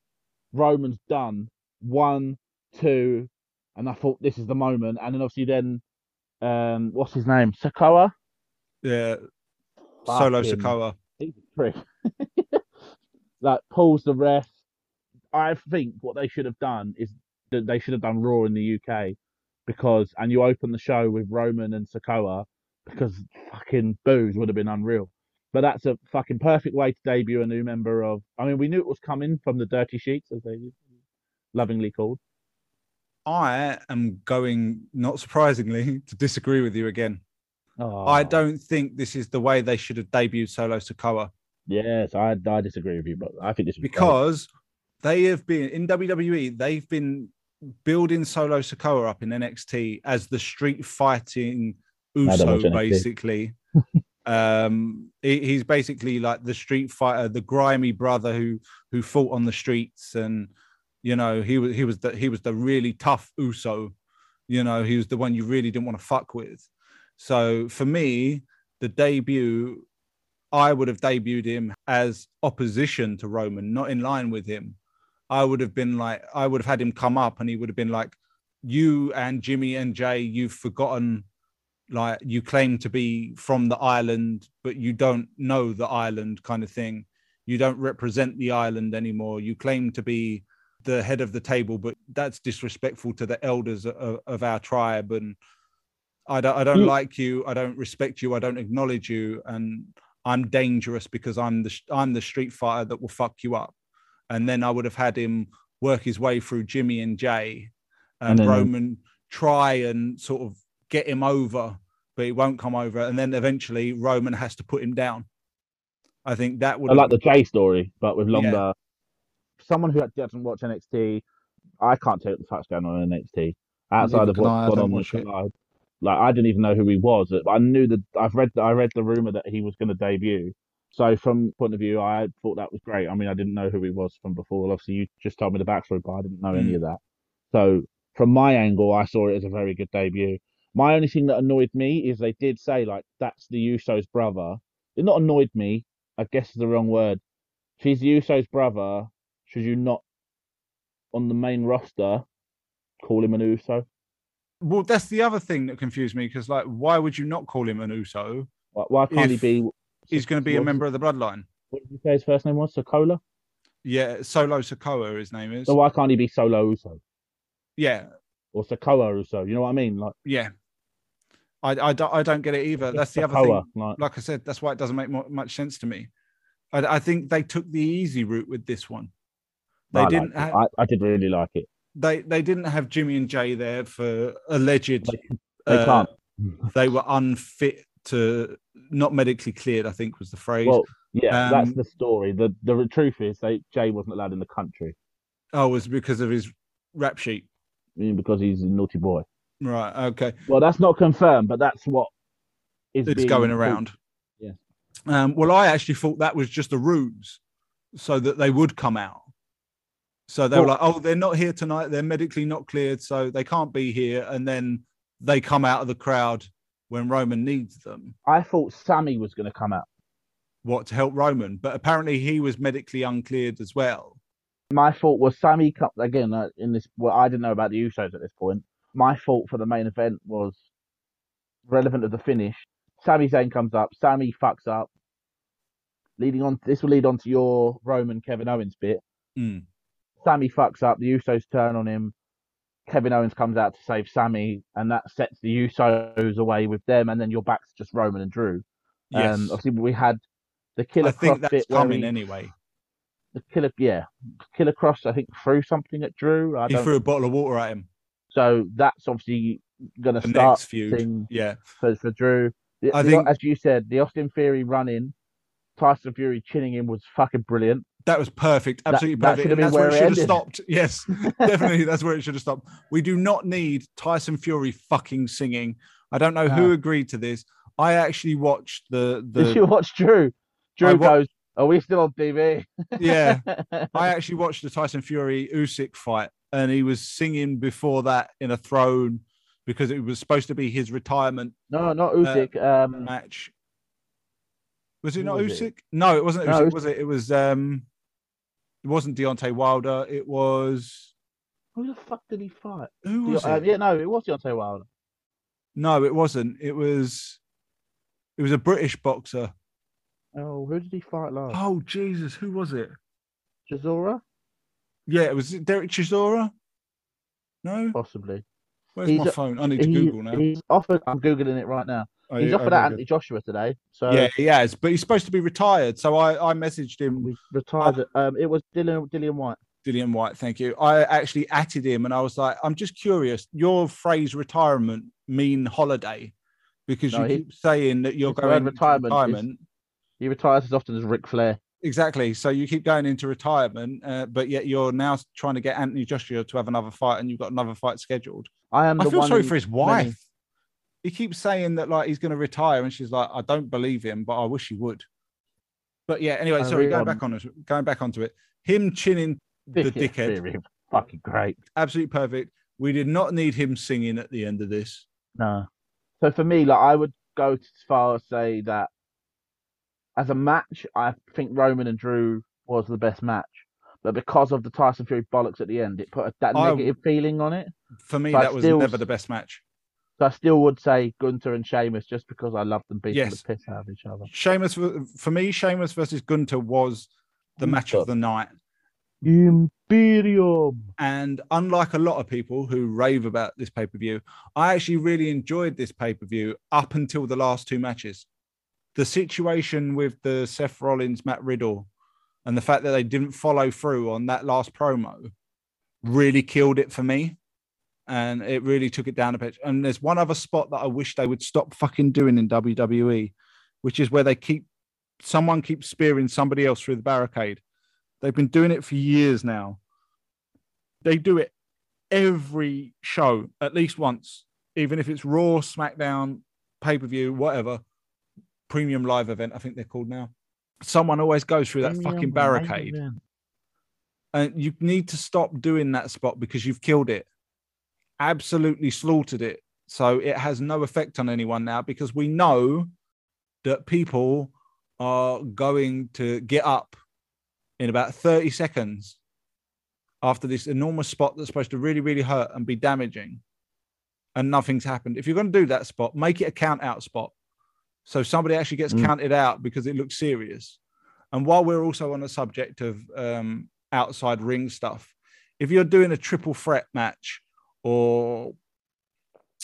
Roman's done, one, two, and I thought this is the moment. And then obviously then, um, what's his name, Sikoa? Yeah. Solo Sikoa. He's a prick. like pulls the ref. I think what they should have done is that they should have done Raw in the UK because, and you open the show with Roman and Sikoa because fucking booze would have been unreal. But that's a fucking perfect way to debut a new member of. I mean, we knew it was coming from the Dirty Sheets, as they lovingly called. I am going, not surprisingly, to disagree with you again. Oh, I don't think this is the way they should have debuted Solo Sikoa Yes, I, I disagree with you, but I think this because they have been in WWE, they've been building Solo Sikoa up in NXT as the street fighting Uso, basically. um, he- he's basically like the street fighter, the grimy brother who who fought on the streets, and you know he was he was the he was the really tough Uso. You know, he was the one you really didn't want to fuck with. So for me, the debut, I would have debuted him as opposition to Roman, not in line with him. I would have been like, I would have had him come up and he would have been like, You and Jimmy and Jey, you've forgotten, like, you claim to be from the island, but you don't know the island kind of thing. You don't represent the island anymore. You claim to be the head of the table, but that's disrespectful to the elders of, of our tribe. And I don't, I don't Mm. like you. I don't respect you. I don't acknowledge you. And I'm dangerous because I'm the I'm the street fighter that will fuck you up. And then I would have had him work his way through Jimmy and Jey, and, And then- Roman try and sort of get him over, but he won't come over. And then eventually Roman has to put him down. I think that would I like the Jey story, but with Yeah. Someone who doesn't watch NXT, I can't tell what the fuck's going on in NXT outside of can I, I what's gone on with it. Like I didn't even know who he was. I knew that I've read I read the rumor that he was going to debut. So from point of view, I thought that was great. I mean, I didn't know who he was from before. Obviously, you just told me the backstory, but I didn't know any Mm. of that. So from my angle, I saw it as a very good debut. My only thing that annoyed me is they did say like that's the Usos brother. It not annoyed me. I guess is the wrong word. If he's the Usos brother, should you not on the main roster call him an Uso? well, that's the other thing that confused me because, like, why would you not call him an Uso? Why, why can't he be? He's going to be a member of the bloodline. What did you say his first name was? Sokola. Yeah, Solo Sikoa, his name is. So why can't he be Solo Uso Yeah, or Sikoa Uso? You know what I mean? Like yeah. I, I, don't, I don't get it either. That's the other thing. Like, Like I said, that's why it doesn't make mu- much sense to me. I, I think they took the easy route with this one. They I didn't have, I, I did really like it. they they didn't have Jimmy and Jey there for alleged. They, they uh, can't. They were unfit to not medically cleared. I think was the phrase. Well, yeah, that's um, the story. The the truth is, they Jey wasn't allowed in the country oh, it was because of his rap sheet. I mean, because he's a naughty boy. Right. Okay. Well, that's not confirmed, but that's what is it's going around. Yeah. Um, well, I actually thought that was just a ruse, so that they would come out. So they were like, "Oh, they're not here tonight. They're medically not cleared, so they can't be here." And then they come out of the crowd when Roman needs them. I thought Sami was going to come out. What to help Roman? But apparently, he was medically uncleared as well. My fault was Sami come again uh, in this. Well, I didn't know about the Usos at this point. My fault for the main event was relevant of the finish. Sami Zayn comes up. Sami fucks up. Leading on, this will lead on to your Roman Kevin Owens bit. Mm. Sami fucks up. The Usos turn on him. Kevin Owens comes out to save Sami, and that sets the Usos away with them. And then your back's just Roman and Drew. Yes, Um, obviously, we had the Killer I think Cross that's coming he- anyway. the Killer, yeah, Killer Cross. I think threw something at Drew. I He threw a bottle of water at him. So that's obviously going to start next feud. thing Yeah, for, for Drew. I the- think- as you said, the Austin Theory run in, Tyson Fury chinning him was fucking brilliant. That was perfect. Absolutely that perfect. should have and been that's where it should it have stopped. Yes, definitely. That's where it should have stopped. We do not need Tyson Fury fucking singing. I don't know who agreed to this. I actually watched the Did you watch Drew? Drew I wa- goes, "Are we still on TV?" yeah. I actually watched the Tyson Fury Usyk fight, and he was singing before that in a throne because it was supposed to be his retirement no, not Usyk. um, match. Was it not was it? Usyk? No, it wasn't No, Usyk, it was- was it? It was um, it wasn't Deontay Wilder. It was who the fuck did he fight? who was uh, it? yeah, no, it was Deontay Wilder. No, it wasn't. It was it was a British boxer. Oh, who did he fight last? Oh Jesus, who was it? Chisora, Yeah, it was Derek Chisora. No, possibly. where's He's my phone? I need to Google now. He's offered. I'm googling it right now. He's offered okay, out. Anthony Joshua today. So Yeah, he has, but he's supposed to be retired. So I, I messaged him, we retired. it. Um, it was Dylan Dillian Whyte. Dillian Whyte. Thank you. I actually atted him, and I was like, I'm just curious. Your phrase retirement mean holiday because No, you he- keep saying that you're going into retirement is- retirement. He retires as often as Ric Flair. Exactly. So you keep going into retirement, uh, but yet you're now trying to get Anthony Joshua to have another fight, and you've got another fight scheduled. I am. I the feel one sorry for his many- wife. He keeps saying that like he's going to retire, and she's like, I don't believe him, but I wish he would. But yeah, anyway, I sorry, going back on it, going back onto it. Him chinning the Dickhead dickhead, theory. Fucking great. absolutely perfect. We did not need him singing at the end of this. No. So for me, like I would go as far as say that as a match, I think Roman and Drew was the best match. But because of the Tyson Fury bollocks at the end, it put a, that I- negative feeling on it. For me, that was still- never the best match. So I still would say Gunther and Sheamus just because I love them beating Yes. the piss out of each other. Sheamus, for me, Sheamus versus Gunther was the match of the night. Imperium. And unlike a lot of people who rave about this pay per view, I actually really enjoyed this pay per view up until the last two matches. The situation with the Seth Rollins, Matt Riddle, and the fact that they didn't follow through on that last promo really killed it for me. And it really took it down a pitch. And there's one other spot that I wish they would stop fucking doing in WWE, which is where they keep someone keeps spearing somebody else through the barricade. They've been doing it for years now they do it every show at least once, even if it's Raw, SmackDown, pay per view, whatever, premium live event, I think they're called now. Someone always goes through that Premium fucking barricade. And you need to stop doing that spot because you've killed it, absolutely slaughtered it. So it has no effect on anyone now because we know that people are going to get up in about 30 seconds after this enormous spot that's supposed to really, really hurt and be damaging, and nothing's happened. If you're going to do that spot, make it a count out spot. So somebody actually gets Mm. counted out because it looks serious. And while we're also on the subject of um, outside ring stuff, if you're doing a triple threat match or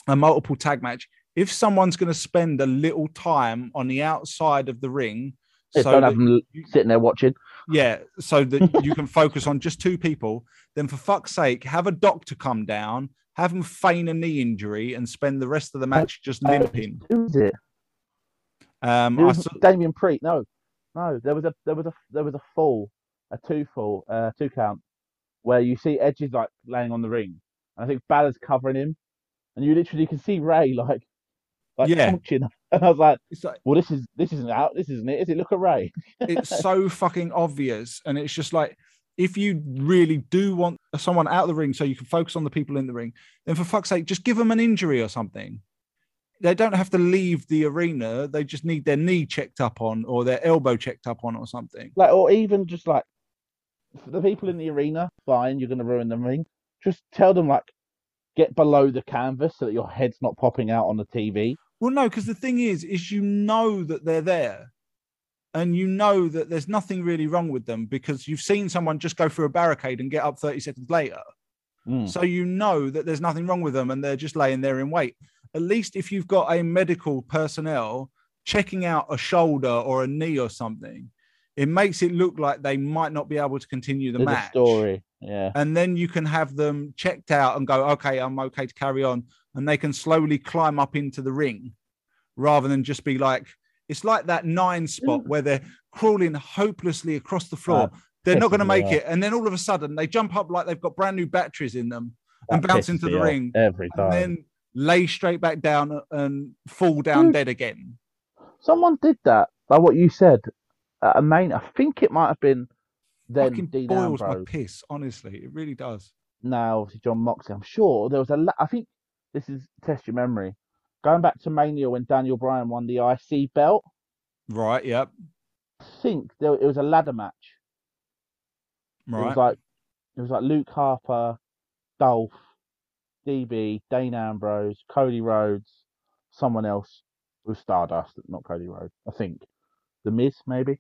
a multiple tag match, if someone's going to spend a little time on the outside of the ring so don't have them you- sitting there watching. yeah, so that you can focus on just two people. Then, for fuck's sake, have a doctor come down, have them feign a knee injury, and spend the rest of the match just limping. Who is it? Um, It I was saw, Damian Priest. No, no. There was a there was a there was a fall, a two fall, uh, two count, where you see Edge is like laying on the ring, I think Balor's covering him, and you literally can see Rey like, like Yeah. punching. And I was like, like well, this is this isn't out. This isn't it. Is it? Look at Rey. it's so fucking obvious, and it's just like if you really do want someone out of the ring so you can focus on the people in the ring, then for fuck's sake, just give them an injury or something. They don't have to leave the arena. They just need their knee checked up on or their elbow checked up on or something. Like, or even just like for the people in the arena, fine, you're gonna ruin the ring. Just tell them like, get below the canvas so that your head's not popping out on the TV. Well, no, because the thing is, is you know that they're there, and you know that there's nothing really wrong with them because you've seen someone just go through a barricade and get up 30 seconds later. Mm. So you know that there's nothing wrong with them and they're just laying there in wait. At least if you've got a medical personnel checking out a shoulder or a knee or something, it makes it look like they might not be able to continue the a match. story. Yeah. And then you can have them checked out and go, okay, I'm okay to carry on. And they can slowly climb up into the ring rather than just be like, it's like that nine spot mm. where they're crawling hopelessly across the floor. That they're not going to make it. And then all of a sudden they jump up like they've got brand new batteries in them and bounce into the ring every time. and then lay straight back down and fall down Dude. dead again. Someone did that, like what you said. At a main, I think it might have been then Fucking Dean boils my piss, honestly. It really does. Now, obviously, Jon Moxley. I'm sure there was a. la- I think this is test your memory. Going back to Mania when Daniel Bryan won the IC belt, Right. Yep. I think there it was a ladder match. Right. It was like it was like Luke Harper, Dolph, DB, Dean Ambrose, Cody Rhodes, someone else with Stardust, not Cody Rhodes. I think the Miz maybe.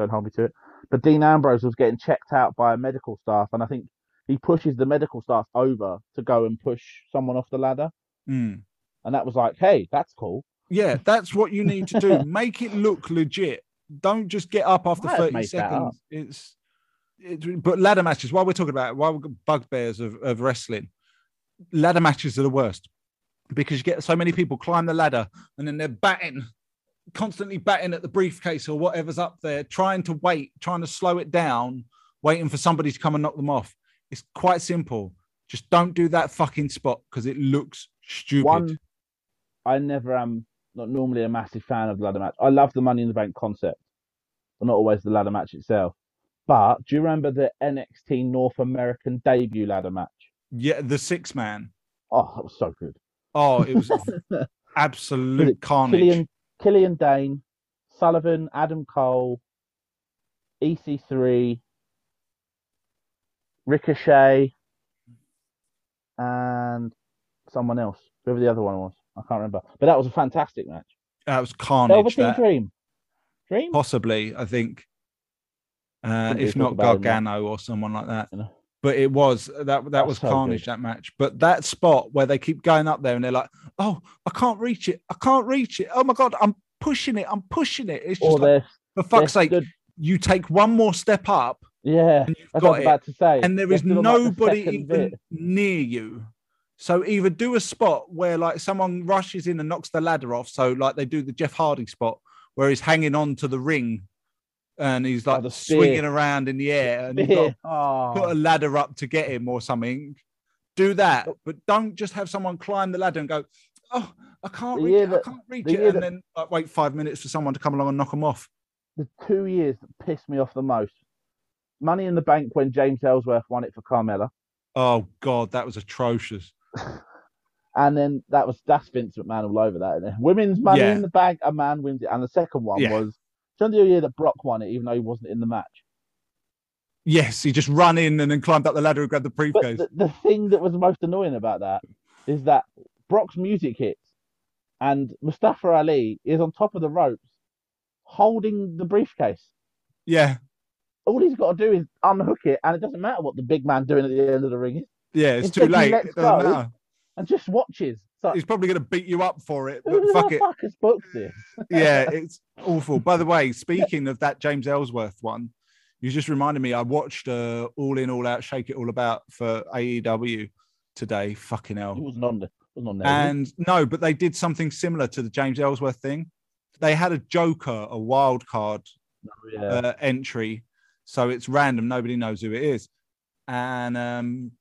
Don't hold me to it. But Dean Ambrose was getting checked out by a medical staff, and I think he pushes the medical staff over to go and push someone off the ladder, Mm. and that was like, hey, that's cool. Yeah, that's what you need to do. Make it look legit. Don't just get up after 30 made that up. seconds. It's, it's but ladder matches, while we're talking about it, while got bugbears of, of wrestling, ladder matches are the worst because you get so many people climb the ladder and then they're batting, constantly batting at the briefcase or whatever's up there, trying to wait, trying to slow it down, waiting for somebody to come and knock them off. It's quite simple. Just don't do that fucking spot because it looks stupid. One, I never am not normally a massive fan of the ladder match. I love the Money in the Bank concept, but not always the ladder match itself. But do you remember the NXT North American debut ladder match? Yeah, the six man. Oh, that was so good. Oh, it was absolute carnage. Killian, Killian Dain, Sullivan, Adam Cole, EC3, Ricochet, and someone else. Whoever the other one was, I can't remember. But that was a fantastic match. That was carnage. Velveteen that. Dream. Dream? Possibly, I think. Uh, if not Gargano or someone like that. You know. But it was uh, that that That's was carnage that match. But that spot where they keep going up there and they're like, "Oh, I can't reach it. I can't reach it. Oh my god, I'm pushing it. I'm pushing it." It's just like, for fuck's sake, stood- you take one more step up yeah, that's what I was about to say. and there is They're is stood on, like, the nobody even bit. near you. So either do a spot where like someone rushes in and knocks the ladder off. So like they do the Jeff Hardy spot where he's hanging on to the ring and he's like Oh, swinging around in the air and you've got Oh, put a ah. ladder up to get him or something. Do that, oh. but don't just have someone climb the ladder and go, "Oh, I can't reach it. I can't reach it," and that- then like, wait five minutes for someone to come along and knock them off. the two years that pissed me off the most. Money in the Bank when James Ellsworth won it for Carmella, Oh God, that was atrocious. and then that was that's Vince McMahon all over that. Women's Money Yeah. in the Bank, a man wins it, and the second one Yeah. was remember the year that Brock won it, even though he wasn't in the match. Yes, he just ran in and then climbed up the ladder and grabbed the But briefcase. the, the thing that was most annoying about that is that Brock's music hits, and Mustafa Ali is on top of the ropes, holding the briefcase. yeah, All he's got to do is unhook it, and it doesn't matter what the big man doing at the end of the ring is, yeah, it's Instead too late. lets It doesn't go. matter. and just watches. Like- he's probably going to beat you up for it. But fuck the it. fuck has booked this? yeah, it's awful. By the way, speaking of that James Ellsworth one, you just reminded me. I watched uh, All In, All Out, Shake It All About for AEW today. Fucking He hell. wasn't on there. Wasn't on there. was? And no, but they did something similar to the James Ellsworth thing. They had a Joker, a wild card yeah. uh, entry, so it's random. Nobody knows who it is, and um,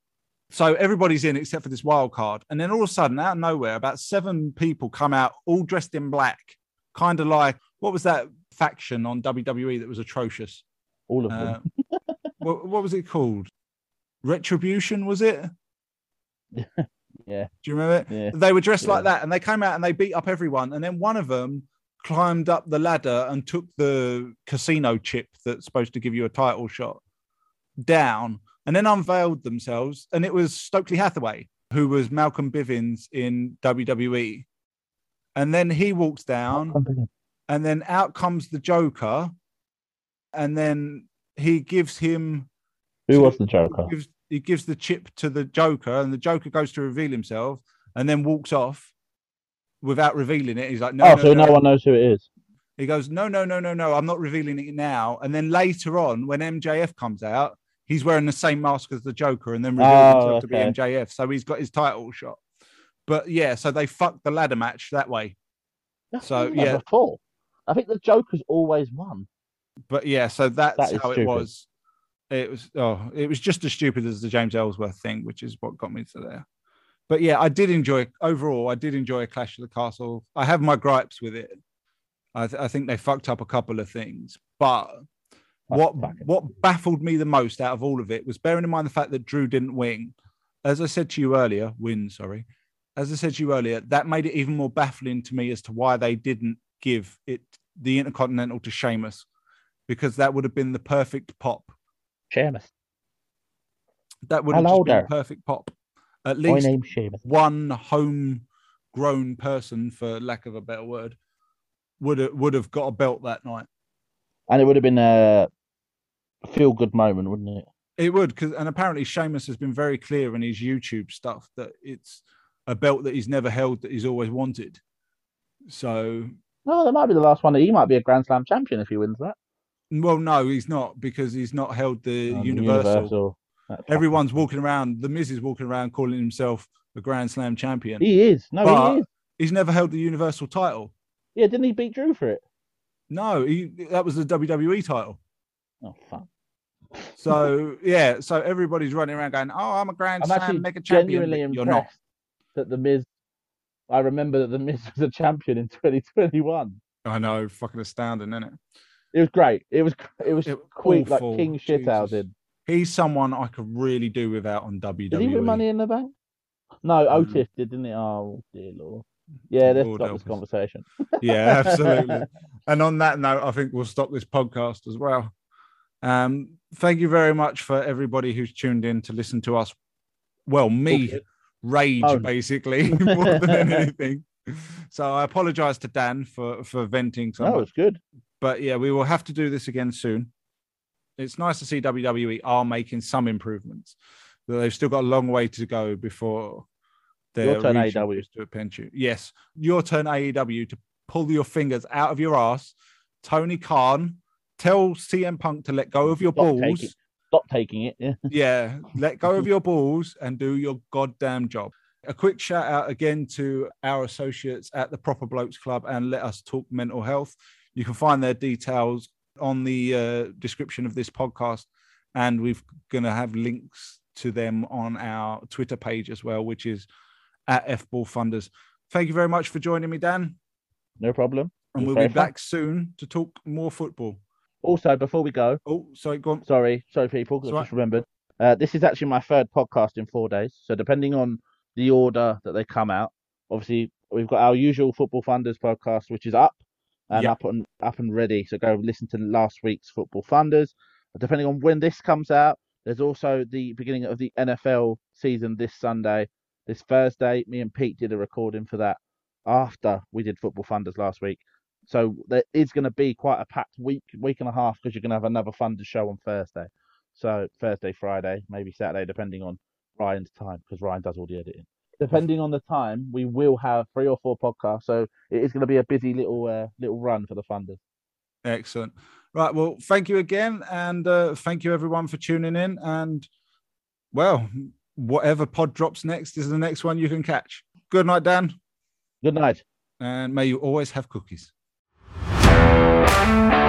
so everybody's in except for this wild card. And then all of a sudden, out of nowhere, about seven people come out, all dressed in black, kind of like what was that faction on WWE that was atrocious? All of them. Uh, what, what was it called? Retribution was it? yeah. Do you remember it? Yeah. They were dressed Yeah. like that, and they came out and they beat up everyone. And then one of them climbed up the ladder and took the casino chip that's supposed to give you a title shot down, and then unveiled themselves. And it was Stokely Hathaway, who was Malcolm Bivens in WWE. And then he walks down, and then out comes the Joker, and then he gives him Who was the Joker? he gives, he gives the chip to the Joker, and the Joker goes to reveal himself, and then walks off without revealing it. He's like, "No, oh, no, so no. no one knows who it is. He goes, "No, no, no, no, no. I'm not revealing it now." And then later on, when MJF comes out, he's wearing the same mask as the Joker, and then revealed Oh, himself to be. MJF. So he's got his title shot. But yeah, so they fucked the ladder match that way. That's So, yeah. before. I think the Joker's always won. But yeah, so that's That how it was. It was oh, it was just as stupid as the James Ellsworth thing, which is what got me to there. But yeah, I did enjoy overall. I did enjoy Clash of the Castle. I have my gripes with it. I, th- I think they fucked up a couple of things, but what what baffled me the most out of all of it was bearing in mind the fact that Drew didn't win. As I said to you earlier, win. Sorry, as I said to you earlier, that made it even more baffling to me as to why they didn't give it the Intercontinental to Sheamus, because that would have been the perfect pop. Sheamus. That would have Hello been there. a perfect pop. At least one home-grown person, for lack of a better word, would have would have got a belt that night. And it would have been a feel good moment, wouldn't it? It would, because and apparently Sheamus has been very clear in his YouTube stuff that it's a belt that he's never held that he's always wanted. So, No, that might be the last one. He might be a Grand Slam champion if he wins that. well, no, he's not because he's not held the Um, Universal. Fucking- Everyone's walking around. The Miz is walking around calling himself a Grand Slam champion. He is. No, he is. He's never held the Universal title. Yeah, didn't he beat Drew for it? No, he, that was the WWE title. Oh fuck! So yeah, so everybody's running around going, "Oh, I'm a Grand I'm Slam mega champion." genuinely You're not. that the Miz. I remember that the Miz was a champion in 2021. I know, fucking astounding, isn't it? It was great. It was it was It- quick like king shit out Jesus. in. He's someone I could really do without on WWE. Did he win Money in the Bank? No, Mm. Otis did, didn't he? Oh dear lord. Yeah, let's Lord stop this us. conversation. Yeah, absolutely. and on that note, I think we'll stop this podcast as well. Um, thank you very much for everybody who's tuned in to listen to us. Well, me Bullshit. rage Oh. basically more than anything. So I apologize to Dan for for venting No, it's good. but yeah, we will have to do this again soon. It's nice to see WWE are making some improvements, but they've still got a long way to go before they're Your turn, AEW. to a penchu. Yes, your turn, AEW, to pull your fingers out of your ass. Tony Khan, tell CM Punk to let go of your Stop balls. taking- Stop taking it. Yeah. Yeah, let go of your balls and do your goddamn job. A quick shout out again to our associates at the Proper Blokes Club and Let Us Talk Mental Health. You can find their details on the uh, description of this podcast, and we're going to have links to them on our Twitter page as well, which is at FBall Funders. Thank you very much for joining me, Dan, No problem. and we'll be back soon to talk more football. Also, before we go, Oh, sorry, go on. sorry, sorry, people, I just remembered. Uh, this is actually my third podcast in four days. So depending on the order that they come out, obviously we've got our usual Football Funders podcast, which is up and Yep. up and up and ready. So go listen to last week's Football Funders. But depending on when this comes out, there's also the beginning of the NFL season this Sunday. This Thursday, me and Pete did a recording for that after we did Football Funders last week. So there is going to be quite a packed week, week and a half because you're going to have another Funders show on Thursday. So Thursday, Friday, maybe Saturday, depending on Ryan's time because Ryan does all the editing. depending on the time, we will have three or four podcasts. So it is going to be a busy little uh, little run for the funders. Excellent. Right. Well, thank you again, and uh, thank you everyone for tuning in. And well, whatever pod drops next is the next one you can catch. Good night, Dan. Good night. And may you always have cookies thank you